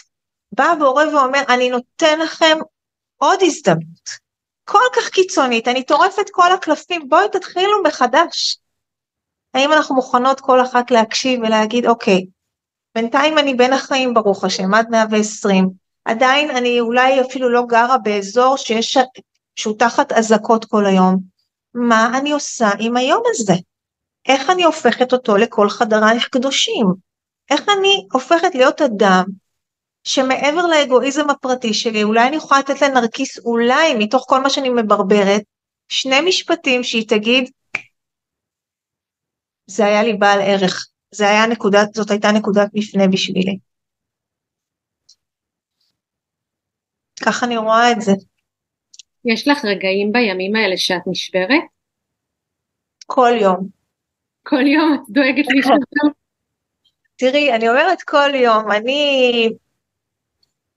בא הבורא ואומר, אני נותן לכם עוד הזדמנות, כל כך קיצונית, אני טורפת כל הקלפים, בואי תתחילו מחדש. האם אנחנו מוכנות כל אחת להקשיב ולהגיד, אוקיי, בינתיים אני בין החיים ברוך השם, עד 120, עדיין אני אולי אפילו לא גרה באזור שיש, שהוא תחת אזעקות כל היום. מה אני עושה עם היום הזה? איך אני הופכת אותו לכל חדרייך קדושים? איך אני הופכת להיות אדם שמעבר לאגואיזם הפרטי שלי, אולי אני יכולה לתת לנרקיס אולי מתוך כל מה שאני מברברת, שני משפטים שהיא תגיד, זה היה לי בעל ערך, זה היה נקודת, זאת הייתה נקודת מפנה בשבילי. ככה אני רואה את זה. יש לך רגעים בימים האלה שאת נשברת? כל יום. כל יום את דואגת להשתתף? תראי, אני אומרת כל יום, אני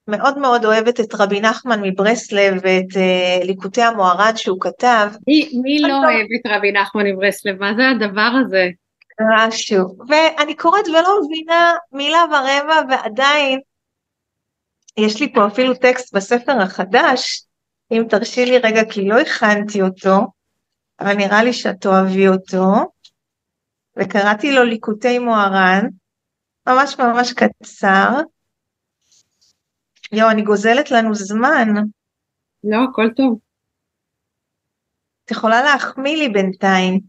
מאוד מאוד אוהבת את רבי נחמן מברסלב ואת uh, ליקוטי המוהר"ן שהוא כתב. מי, מי לא אוהב את רבי נחמן מברסלב? מה זה הדבר הזה? משהו. ואני קוראת ולא מבינה מילה ורבע ועדיין יש לי פה אפילו טקסט בספר החדש, אם תרשי לי רגע כי לא הכנתי אותו, אבל נראה לי שאת תאהבי אותו, וקראתי לו ליקוטי מוהר"ן, ממש ממש קצר. יואו, אני גוזלת לנו זמן. לא, הכל טוב. את יכולה להחמיא לי בינתיים.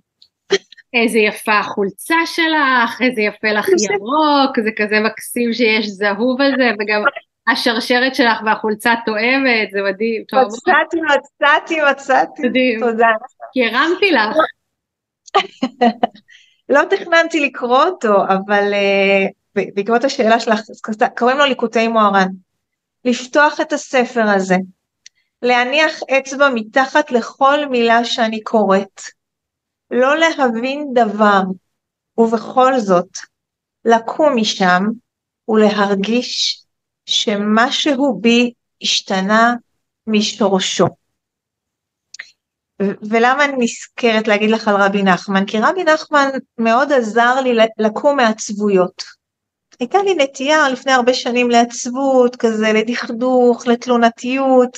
איזה יפה החולצה שלך, איזה יפה לך ירוק, זה כזה מקסים שיש זהוב על זה, וגם השרשרת שלך והחולצה תואמת, זה מדהים. מצאתי, מצאתי, מצאתי. מדהים. תודה. כי הרמתי לך. לא תכננתי לקרוא אותו, אבל uh, בעקבות השאלה שלך, קוראים לו ליקוטי מוהר"ן. לפתוח את הספר הזה, להניח אצבע מתחת לכל מילה שאני קוראת, לא להבין דבר, ובכל זאת, לקום משם ולהרגיש שמשהו בי השתנה משורשו. ולמה אני נזכרת להגיד לך על רבי נחמן? כי רבי נחמן מאוד עזר לי לקום מעצבויות. הייתה לי נטייה לפני הרבה שנים לעצבות, כזה לדכדוך, לתלונתיות,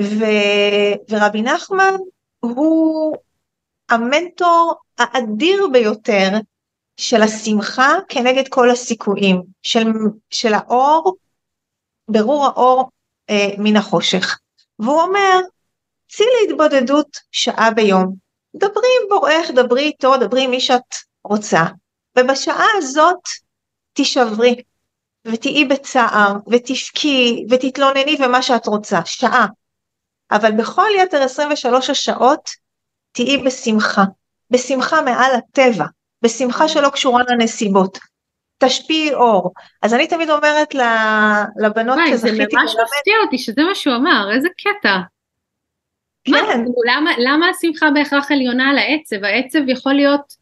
ו... ורבי נחמן הוא המנטור האדיר ביותר של השמחה כנגד כל הסיכויים, של, של האור, ברור האור אה, מן החושך. והוא אומר, צאי להתבודדות שעה ביום, דברי עם בורך, דברי איתו, דברי עם מי שאת רוצה, ובשעה הזאת תישברי, ותהיי בצער, ותבכי, ותתלונני ומה שאת רוצה, שעה. אבל בכל יתר 23 השעות תהיי בשמחה, בשמחה מעל הטבע, בשמחה שלא קשורה לנסיבות. תשפיעי אור. אז אני תמיד אומרת לבנות שזכיתי... וואי, זה ממש מפתיע אותי שזה מה שהוא אמר, איזה קטע. כן. מה, למה, למה השמחה בהכרח עליונה על העצב? העצב יכול להיות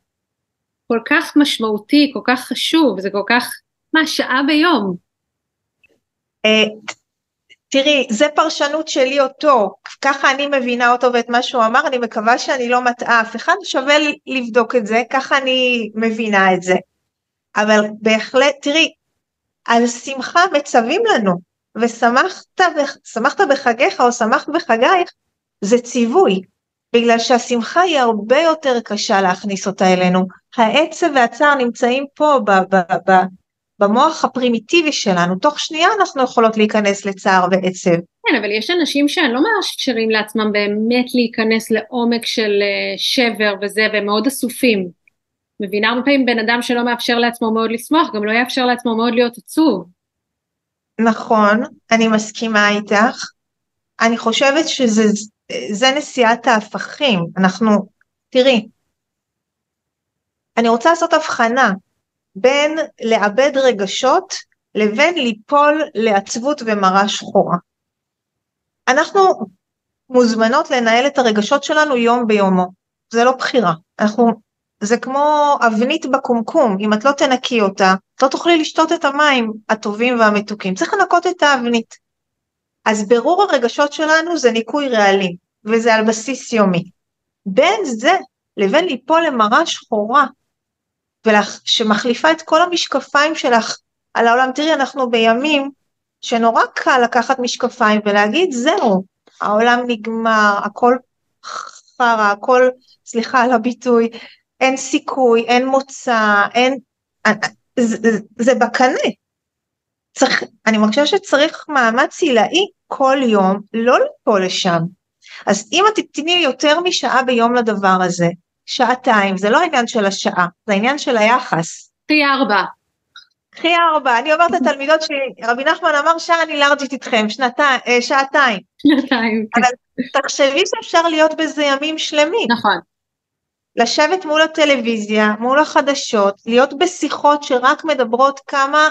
כל כך משמעותי, כל כך חשוב, זה כל כך, מה, שעה ביום. תראי, זה פרשנות שלי אותו, ככה אני מבינה אותו ואת מה שהוא אמר, אני מקווה שאני לא מטעה אף אחד, שווה לבדוק את זה, ככה אני מבינה את זה. אבל בהחלט, תראי, על שמחה מצווים לנו, ושמחת בחגיך או שמחת בחגייך, זה ציווי, בגלל שהשמחה היא הרבה יותר קשה להכניס אותה אלינו. העצב והצער נמצאים פה ב- ב- ב- במוח הפרימיטיבי שלנו, תוך שנייה אנחנו יכולות להיכנס לצער ועצב. כן, אבל יש אנשים שלא מאפשרים לעצמם באמת להיכנס לעומק של אה, שבר וזה, והם מאוד אסופים. מבינה הרבה פעמים בן אדם שלא מאפשר לעצמו מאוד לשמוח, גם לא יאפשר לעצמו מאוד להיות עצוב. נכון, אני מסכימה איתך. אני חושבת שזה נסיעת ההפכים. אנחנו, תראי, אני רוצה לעשות הבחנה בין לאבד רגשות לבין ליפול לעצבות ומרה שחורה. אנחנו מוזמנות לנהל את הרגשות שלנו יום ביומו, זה לא בחירה, אנחנו, זה כמו אבנית בקומקום, אם את לא תנקי אותה, את לא תוכלי לשתות את המים הטובים והמתוקים, צריך לנקות את האבנית. אז ברור הרגשות שלנו זה ניקוי רעלים, וזה על בסיס יומי. בין זה לבין ליפול למרה שחורה ולך, שמחליפה את כל המשקפיים שלך על העולם. תראי, אנחנו בימים שנורא קל לקחת משקפיים ולהגיד זהו, העולם נגמר, הכל חרא, הכל, סליחה על הביטוי, אין סיכוי, אין מוצא, אין, זה, זה, בקנה. צריך, אני מרגישה שצריך מאמץ עילאי כל יום לא ליפול לשם. אז אם את תתני יותר משעה ביום לדבר הזה, שעתיים, זה לא העניין של השעה, זה העניין של היחס. קחי ארבע. קחי ארבע, אני אומרת לתלמידות שלי, רבי נחמן אמר שעה אני לארג'ית איתכם, שנתיים, אה, שעתיים. שנתיים. אבל תחשבי שאפשר להיות בזה ימים שלמים. נכון. לשבת מול הטלוויזיה, מול החדשות, להיות בשיחות שרק מדברות כמה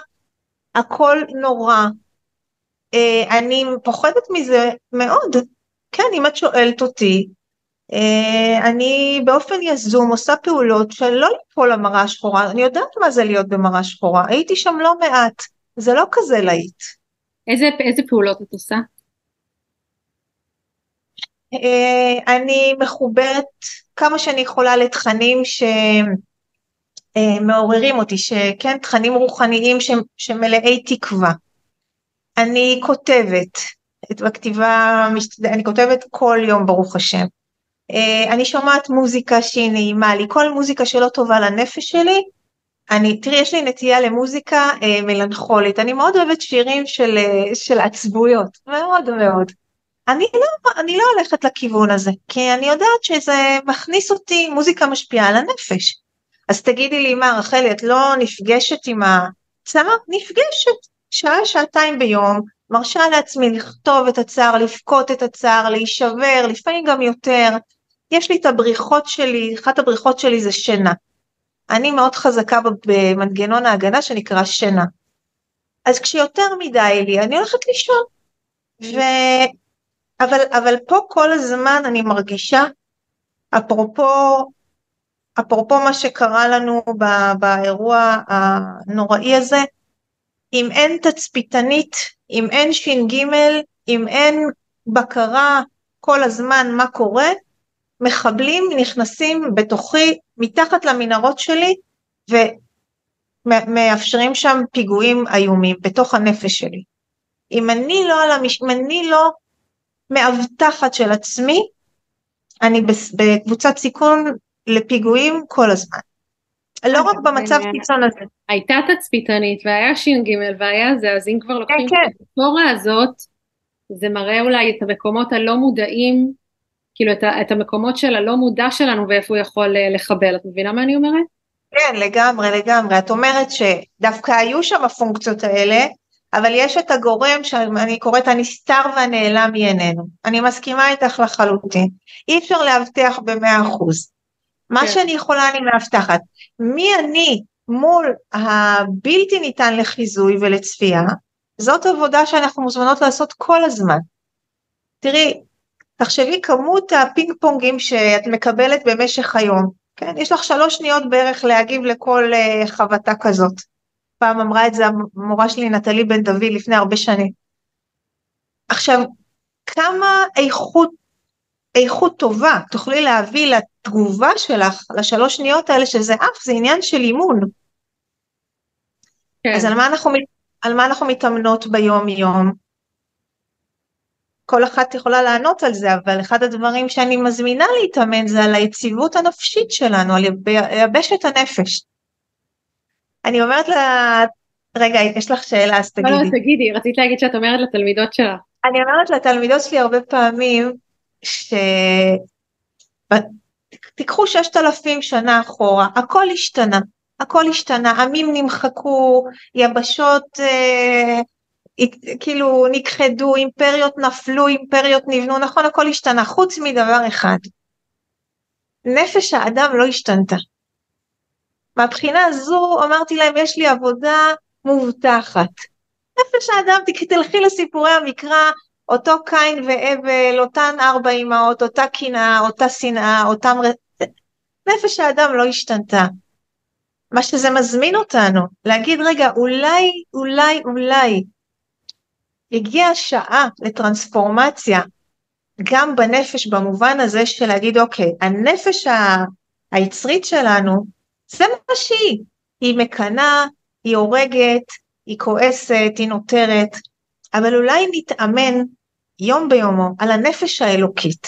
הכל נורא. אה, אני פוחדת מזה מאוד. כן, אם את שואלת אותי, אני באופן יזום עושה פעולות של לא ליפול למראה שחורה, אני יודעת מה זה להיות במראה שחורה, הייתי שם לא מעט, זה לא כזה להיט. איזה, איזה פעולות את עושה? אה, אני מחוברת כמה שאני יכולה לתכנים שמעוררים אותי, שכן, תכנים רוחניים שמלאי תקווה. אני כותבת, בכתיבה, אני כותבת כל יום ברוך השם. אה, אני שומעת מוזיקה שהיא נעימה לי, כל מוזיקה שלא טובה לנפש שלי, אני, תראי, יש לי נטייה למוזיקה אה, מלנכולית, אני מאוד אוהבת שירים של, אה, של עצבויות, מאוד מאוד. אני לא, אני לא הולכת לכיוון הזה, כי אני יודעת שזה מכניס אותי, מוזיקה משפיעה על הנפש. אז תגידי לי, מה, רחלי, את לא נפגשת עם ה... צמא? נפגשת, שעה, שעתיים ביום, מרשה לעצמי לכתוב את הצער, לבכות את הצער, להישבר, לפעמים גם יותר. יש לי את הבריחות שלי, אחת הבריחות שלי זה שינה. אני מאוד חזקה במנגנון ההגנה שנקרא שינה. אז כשיותר מדי לי, אני הולכת לישון. ו... אבל, אבל פה כל הזמן אני מרגישה, אפרופו, אפרופו מה שקרה לנו באירוע הנוראי הזה, אם אין תצפיתנית, אם אין ש"ג, אם אין בקרה כל הזמן מה קורה, מחבלים נכנסים בתוכי, מתחת למנהרות שלי, ומאפשרים שם פיגועים איומים בתוך הנפש שלי. אם אני לא, על המש... אם אני לא מאבטחת של עצמי, אני בקבוצת סיכון לפיגועים כל הזמן. לא רק במצב קיצון הזה. הייתה תצפיתנית והיה ש"ג והיה זה, אז אם כבר לוקחים כן, את התורה הזאת, זה מראה אולי את המקומות הלא מודעים, כאילו את, את המקומות של הלא מודע שלנו ואיפה הוא יכול אה, לחבל, את מבינה מה אני אומרת? כן, לגמרי, לגמרי. את אומרת שדווקא היו שם הפונקציות האלה, אבל יש את הגורם שאני קוראת הנסתר והנעלם מעינינו. אני מסכימה איתך לחלוטין. אי אפשר להבטיח במאה אחוז. מה כן. שאני יכולה אני מאבטחת. מי אני מול הבלתי ניתן לחיזוי ולצפייה, זאת עבודה שאנחנו מוזמנות לעשות כל הזמן. תראי, תחשבי כמות הפינג פונגים שאת מקבלת במשך היום, כן? יש לך שלוש שניות בערך להגיב לכל uh, חבטה כזאת. פעם אמרה את זה המורה שלי נטלי בן דוד לפני הרבה שנים. עכשיו, כמה איכות, איכות טובה תוכלי להביא לתגובה שלך לשלוש שניות האלה שזה אף, זה עניין של אימון. כן. אז על מה, אנחנו, על מה אנחנו מתאמנות ביום יום? כל אחת יכולה לענות על זה, אבל אחד הדברים שאני מזמינה להתאמן זה על היציבות הנפשית שלנו, על יבשת הנפש. אני אומרת לה, רגע, יש לך שאלה, אז תגידי. לא, לא, תגידי, רצית להגיד שאת אומרת לתלמידות שלך. אני אומרת לתלמידות שלי הרבה פעמים, ש... תיקחו ששת אלפים שנה אחורה, הכל השתנה, הכל השתנה, עמים נמחקו, יבשות אה, כאילו נכחדו, אימפריות נפלו, אימפריות נבנו, נכון הכל השתנה, חוץ מדבר אחד, נפש האדם לא השתנתה. מהבחינה הזו אמרתי להם יש לי עבודה מובטחת. נפש האדם, תלכי לסיפורי המקרא, אותו קין והבל, אותן ארבע אמהות, אותה קנאה, אותה שנאה, אותם... נפש האדם לא השתנתה. מה שזה מזמין אותנו, להגיד רגע, אולי, אולי, אולי, הגיעה השעה לטרנספורמציה גם בנפש במובן הזה של להגיד אוקיי, הנפש היצרית שלנו זה מה שהיא, היא מקנאה, היא הורגת, היא כועסת, היא נותרת, אבל אולי נתאמן יום ביומו על הנפש האלוקית,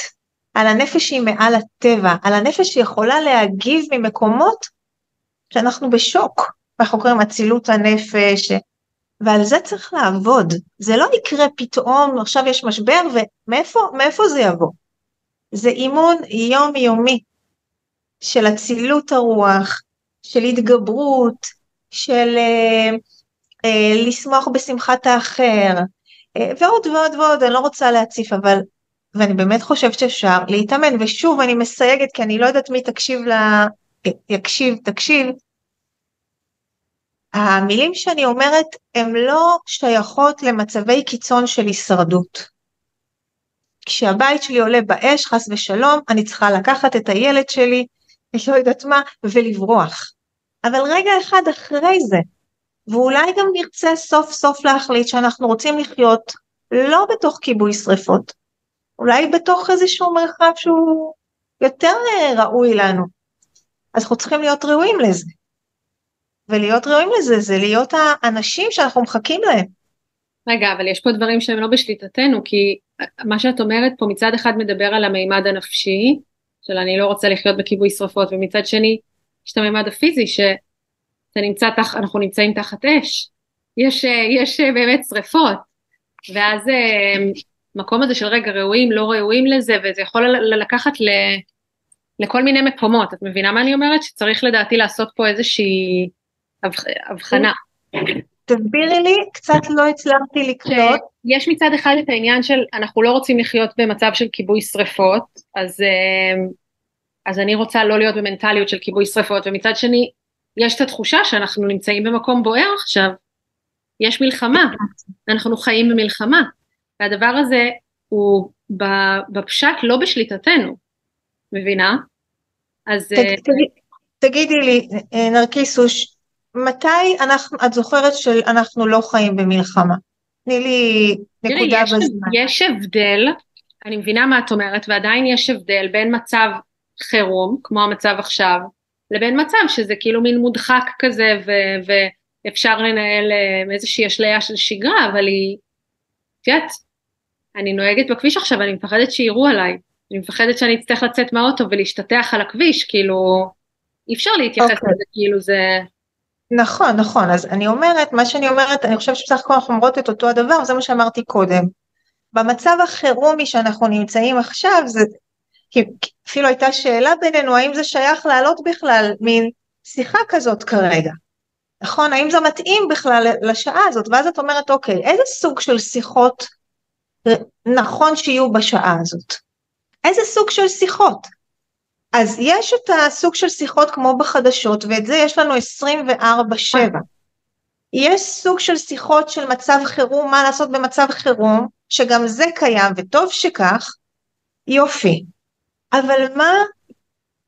על הנפש שהיא מעל הטבע, על הנפש שיכולה להגיב ממקומות שאנחנו בשוק, אנחנו קוראים אצילות הנפש, ועל זה צריך לעבוד, זה לא יקרה פתאום, עכשיו יש משבר ומאיפה זה יבוא? זה אימון יומיומי של אצילות הרוח, של התגברות, של אה, אה, לשמוח בשמחת האחר, אה, ועוד ועוד ועוד, אני לא רוצה להציף, אבל, ואני באמת חושבת שאפשר להתאמן, ושוב אני מסייגת כי אני לא יודעת מי תקשיב ל... יקשיב, תקשיב, המילים שאני אומרת הן לא שייכות למצבי קיצון של הישרדות. כשהבית שלי עולה באש, חס ושלום, אני צריכה לקחת את הילד שלי, אני לא יודעת מה, ולברוח. אבל רגע אחד אחרי זה, ואולי גם נרצה סוף סוף להחליט שאנחנו רוצים לחיות לא בתוך כיבוי שרפות, אולי בתוך איזשהו מרחב שהוא יותר ראוי לנו. אז אנחנו צריכים להיות ראויים לזה. ולהיות ראויים לזה זה להיות האנשים שאנחנו מחכים להם. רגע, אבל יש פה דברים שהם לא בשליטתנו, כי מה שאת אומרת פה מצד אחד מדבר על המימד הנפשי, של אני לא רוצה לחיות בכיבוי שרפות, ומצד שני יש את המימד הפיזי, שאתה נמצא תח, אנחנו נמצאים תחת אש, יש, יש באמת שרפות, ואז מקום הזה של רגע ראויים, לא ראויים לזה, וזה יכול לקחת ל, לכל מיני מקומות, את מבינה מה אני אומרת? שצריך לדעתי לעשות פה איזושהי הבחנה. תסבירי לי, קצת לא הצלחתי לקלוט. יש מצד אחד את העניין של אנחנו לא רוצים לחיות במצב של כיבוי שריפות, אז, אמ, אז אני רוצה לא להיות במנטליות של כיבוי שריפות, ומצד שני יש את התחושה שאנחנו נמצאים במקום בוער עכשיו, יש מלחמה, אנחנו חיים במלחמה, והדבר הזה הוא בפשט לא בשליטתנו, מבינה? אז... תג, תגידי לי, אה, נרקיסוש, מתי אנחנו, את זוכרת שאנחנו לא חיים במלחמה? תני לי נקודה יש, בזמן. יש הבדל, אני מבינה מה את אומרת, ועדיין יש הבדל בין מצב חירום, כמו המצב עכשיו, לבין מצב שזה כאילו מין מודחק כזה ו- ואפשר לנהל אה, איזושהי אשליה של שגרה, אבל היא, את יודעת, אני נוהגת בכביש עכשיו, אני מפחדת שיראו עליי, אני מפחדת שאני אצטרך לצאת מהאוטו ולהשתטח על הכביש, כאילו, אי אפשר להתייחס okay. אוקיי. לזה כאילו זה... נכון, נכון, אז אני אומרת, מה שאני אומרת, אני חושבת שבסך הכל אנחנו אומרות את אותו הדבר, זה מה שאמרתי קודם. במצב החירומי שאנחנו נמצאים עכשיו, זה, כי אפילו הייתה שאלה בינינו, האם זה שייך לעלות בכלל מין שיחה כזאת כרגע, נכון? האם זה מתאים בכלל לשעה הזאת? ואז את אומרת, אוקיי, איזה סוג של שיחות נכון שיהיו בשעה הזאת? איזה סוג של שיחות? אז יש את הסוג של שיחות כמו בחדשות, ואת זה יש לנו 24-7. יש סוג של שיחות של מצב חירום, מה לעשות במצב חירום, שגם זה קיים, וטוב שכך, יופי. אבל מה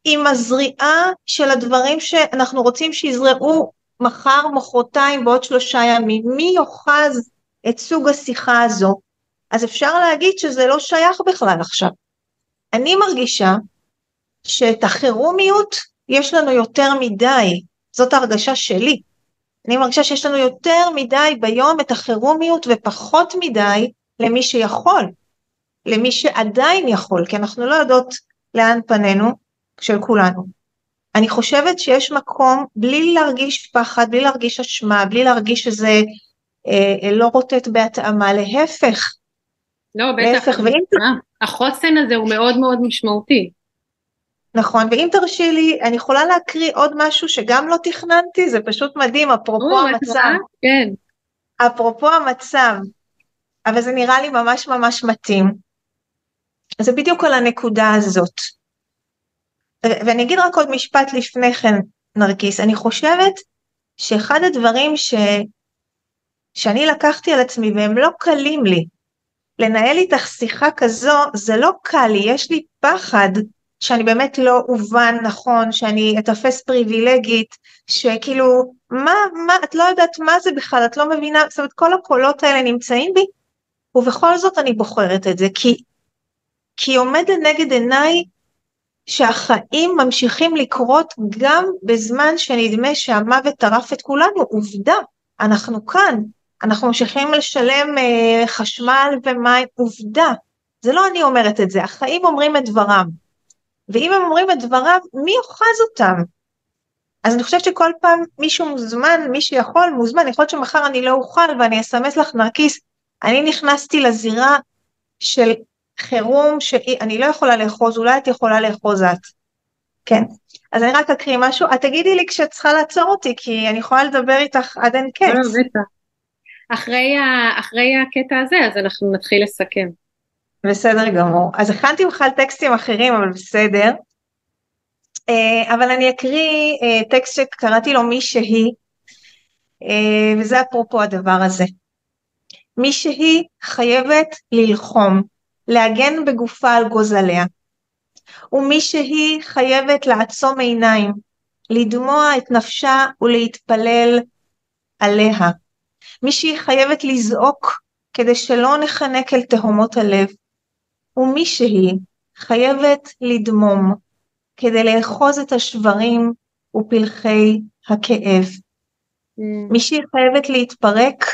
עם הזריעה של הדברים שאנחנו רוצים שיזרעו מחר, מחרתיים, בעוד שלושה ימים? מי יאחז את סוג השיחה הזו? אז אפשר להגיד שזה לא שייך בכלל עכשיו. אני מרגישה שאת החירומיות יש לנו יותר מדי, זאת ההרגשה שלי. אני מרגישה שיש לנו יותר מדי ביום את החירומיות ופחות מדי למי שיכול, למי שעדיין יכול, כי אנחנו לא יודעות לאן פנינו של כולנו. אני חושבת שיש מקום בלי להרגיש פחד, בלי להרגיש אשמה, בלי להרגיש שזה אה, לא רוטט בהתאמה, להפך. לא, בטח, להפך, ואם... החוסן הזה הוא מאוד מאוד משמעותי. נכון, ואם תרשי לי, אני יכולה להקריא עוד משהו שגם לא תכננתי, זה פשוט מדהים, אפרופו המצב. כן. אפרופו המצב, אבל זה נראה לי ממש ממש מתאים. זה בדיוק על הנקודה הזאת. ואני אגיד רק עוד משפט לפני כן, נרקיס, אני חושבת שאחד הדברים ש... שאני לקחתי על עצמי והם לא קלים לי, לנהל איתך שיחה כזו, זה לא קל לי, יש לי פחד שאני באמת לא אובן נכון, שאני אתפס פריבילגית, שכאילו, מה, מה, את לא יודעת מה זה בכלל, את לא מבינה, זאת אומרת, כל הקולות האלה נמצאים בי, ובכל זאת אני בוחרת את זה, כי, כי עומד לנגד עיניי שהחיים ממשיכים לקרות גם בזמן שנדמה שהמוות טרף את כולנו, עובדה, אנחנו כאן, אנחנו ממשיכים לשלם אה, חשמל ומים, עובדה, זה לא אני אומרת את זה, החיים אומרים את דברם. ואם הם אומרים את דברם, מי אוחז אותם? אז אני חושבת שכל פעם מישהו מוזמן, מי שיכול מוזמן, יכול להיות שמחר אני לא אוכל ואני אסמס לך נרקיס, אני נכנסתי לזירה של חירום שאני לא יכולה לאחוז, אולי את יכולה לאחוז את. כן. אז אני רק אקריא משהו, את תגידי לי כשאת צריכה לעצור אותי, כי אני יכולה לדבר איתך עד אין קץ. לא. אחרי, אחרי הקטע הזה, אז אנחנו נתחיל לסכם. בסדר גמור. אז הכנתי בכלל טקסטים אחרים, אבל בסדר. אה, אבל אני אקריא אה, טקסט שקראתי לו מי שהיא, אה, וזה אפרופו הדבר הזה. מי שהיא חייבת ללחום, להגן בגופה על גוזליה. ומי שהיא חייבת לעצום עיניים, לדמוע את נפשה ולהתפלל עליה. מי שהיא חייבת לזעוק כדי שלא נחנק אל תהומות הלב. ומי שהיא חייבת לדמום כדי לאחוז את השברים ופלחי הכאב. Mm. מי שהיא חייבת להתפרק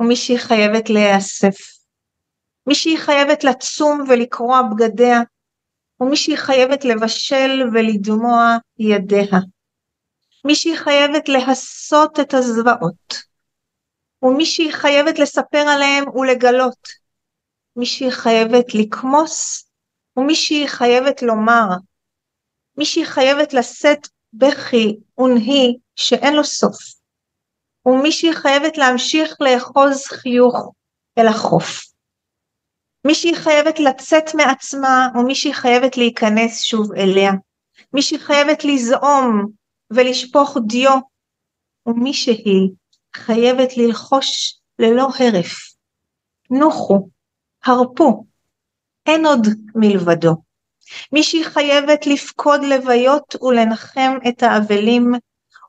ומי שהיא חייבת להיאסף. מי שהיא חייבת לצום ולקרוע בגדיה ומי שהיא חייבת לבשל ולדמוע ידיה. מי שהיא חייבת להסות את הזוועות, ומי שהיא חייבת לספר עליהם ולגלות, מי שהיא חייבת לקמוס, ומי שהיא חייבת לומר, מי שהיא חייבת לשאת בכי ונהי שאין לו סוף, ומי שהיא חייבת להמשיך לאחוז חיוך אל החוף. מי שהיא חייבת לצאת מעצמה ומי שהיא חייבת להיכנס שוב אליה. מי שהיא חייבת לזעום ולשפוך דיו ומי שהיא חייבת ללחוש ללא הרף. נוחו, הרפו, אין עוד מלבדו. מי שהיא חייבת לפקוד לוויות ולנחם את האבלים,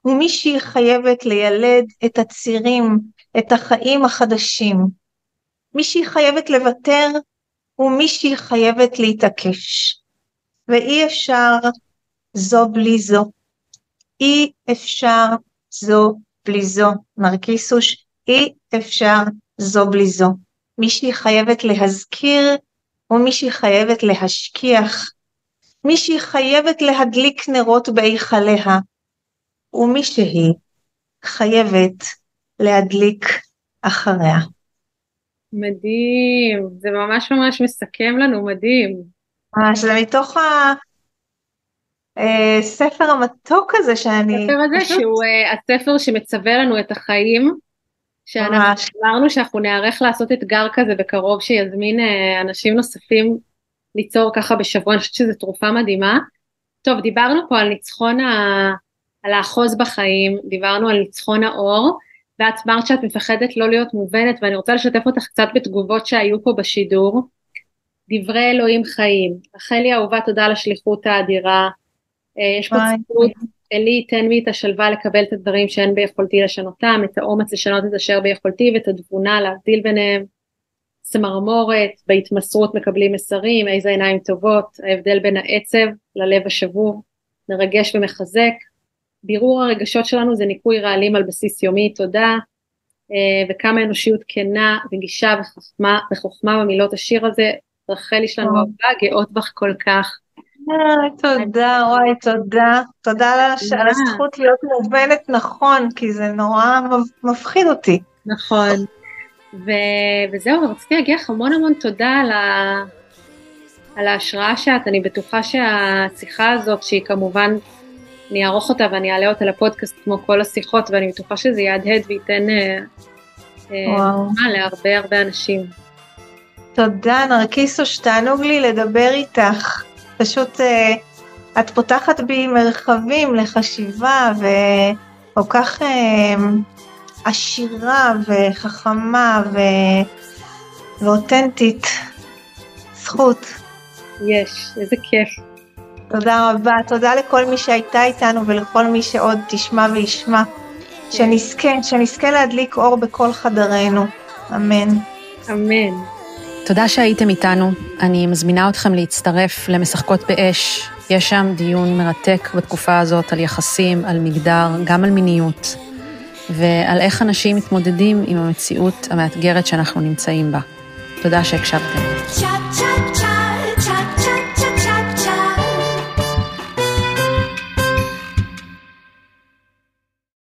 ומי שהיא חייבת לילד את הצירים, את החיים החדשים. מי שהיא חייבת לוותר ומי שהיא חייבת להתעקש. ואי אפשר זו בלי זו. אי אפשר זו בלי זו. נרקיסוש, אי אפשר זו בלי זו. מי שהיא חייבת להזכיר ומי שהיא חייבת להשכיח. מי שהיא חייבת להדליק נרות בהיכליה. ומי שהיא חייבת להדליק אחריה. מדהים, זה ממש ממש מסכם לנו, מדהים. ממש, זה מתוך הספר אה, המתוק הזה שאני... הספר הזה פשוט... שהוא uh, הספר שמצווה לנו את החיים, שאנחנו אמרנו שאנחנו נערך לעשות אתגר כזה בקרוב שיזמין uh, אנשים נוספים ליצור ככה בשבוע, אני חושבת שזו תרופה מדהימה. טוב, דיברנו פה על ניצחון ה... על האחוז בחיים, דיברנו על ניצחון האור, ואת אמרת שאת מפחדת לא להיות מובנת ואני רוצה לשתף אותך קצת בתגובות שהיו פה בשידור. דברי אלוהים חיים, רחלי אהובה תודה על השליחות האדירה, אה, יש פה ציטוט, אלי ייתן לי את השלווה לקבל את הדברים שאין ביכולתי לשנותם, את האומץ לשנות את אשר ביכולתי ואת התבונה להבדיל ביניהם, צמרמורת, בהתמסרות מקבלים מסרים, איזה עיניים טובות, ההבדל בין העצב ללב השבור, מרגש ומחזק, בירור הרגשות שלנו זה ניקוי רעלים על בסיס יומי, תודה, אה, וכמה אנושיות כנה וגישה וחכמה, וחוכמה במילות השיר הזה, רחלי שלנו אהובה, גאות בך כל כך. אה, תודה, וואי, תודה. תודה על הזכות להיות מובנת נכון, כי זה נורא מפחיד אותי. נכון. וזהו, רציתי להגיד לך המון המון תודה על, ה... על ההשראה שאת, אני בטוחה שהשיחה הזאת, שהיא כמובן אני אערוך אותה ואני אעלה אותה לפודקאסט כמו כל השיחות, ואני בטוחה שזה יהדהד וייתן אה, אה, להרבה הרבה אנשים. תודה, נרקיסוש, תענוג לי לדבר איתך. פשוט אה, את פותחת בי מרחבים לחשיבה וכל כך אה, עשירה וחכמה ו... ואותנטית. זכות. יש, איזה כיף. תודה רבה, תודה לכל מי שהייתה איתנו ולכל מי שעוד תשמע וישמע. שנזכה, שנזכה להדליק אור בכל חדרינו. אמן. אמן. תודה שהייתם איתנו. אני מזמינה אתכם להצטרף למשחקות באש. יש שם דיון מרתק בתקופה הזאת על יחסים, על מגדר, גם על מיניות. ועל איך אנשים מתמודדים עם המציאות המאתגרת שאנחנו נמצאים בה. תודה שהקשבתם. צ'אפ צ'אפ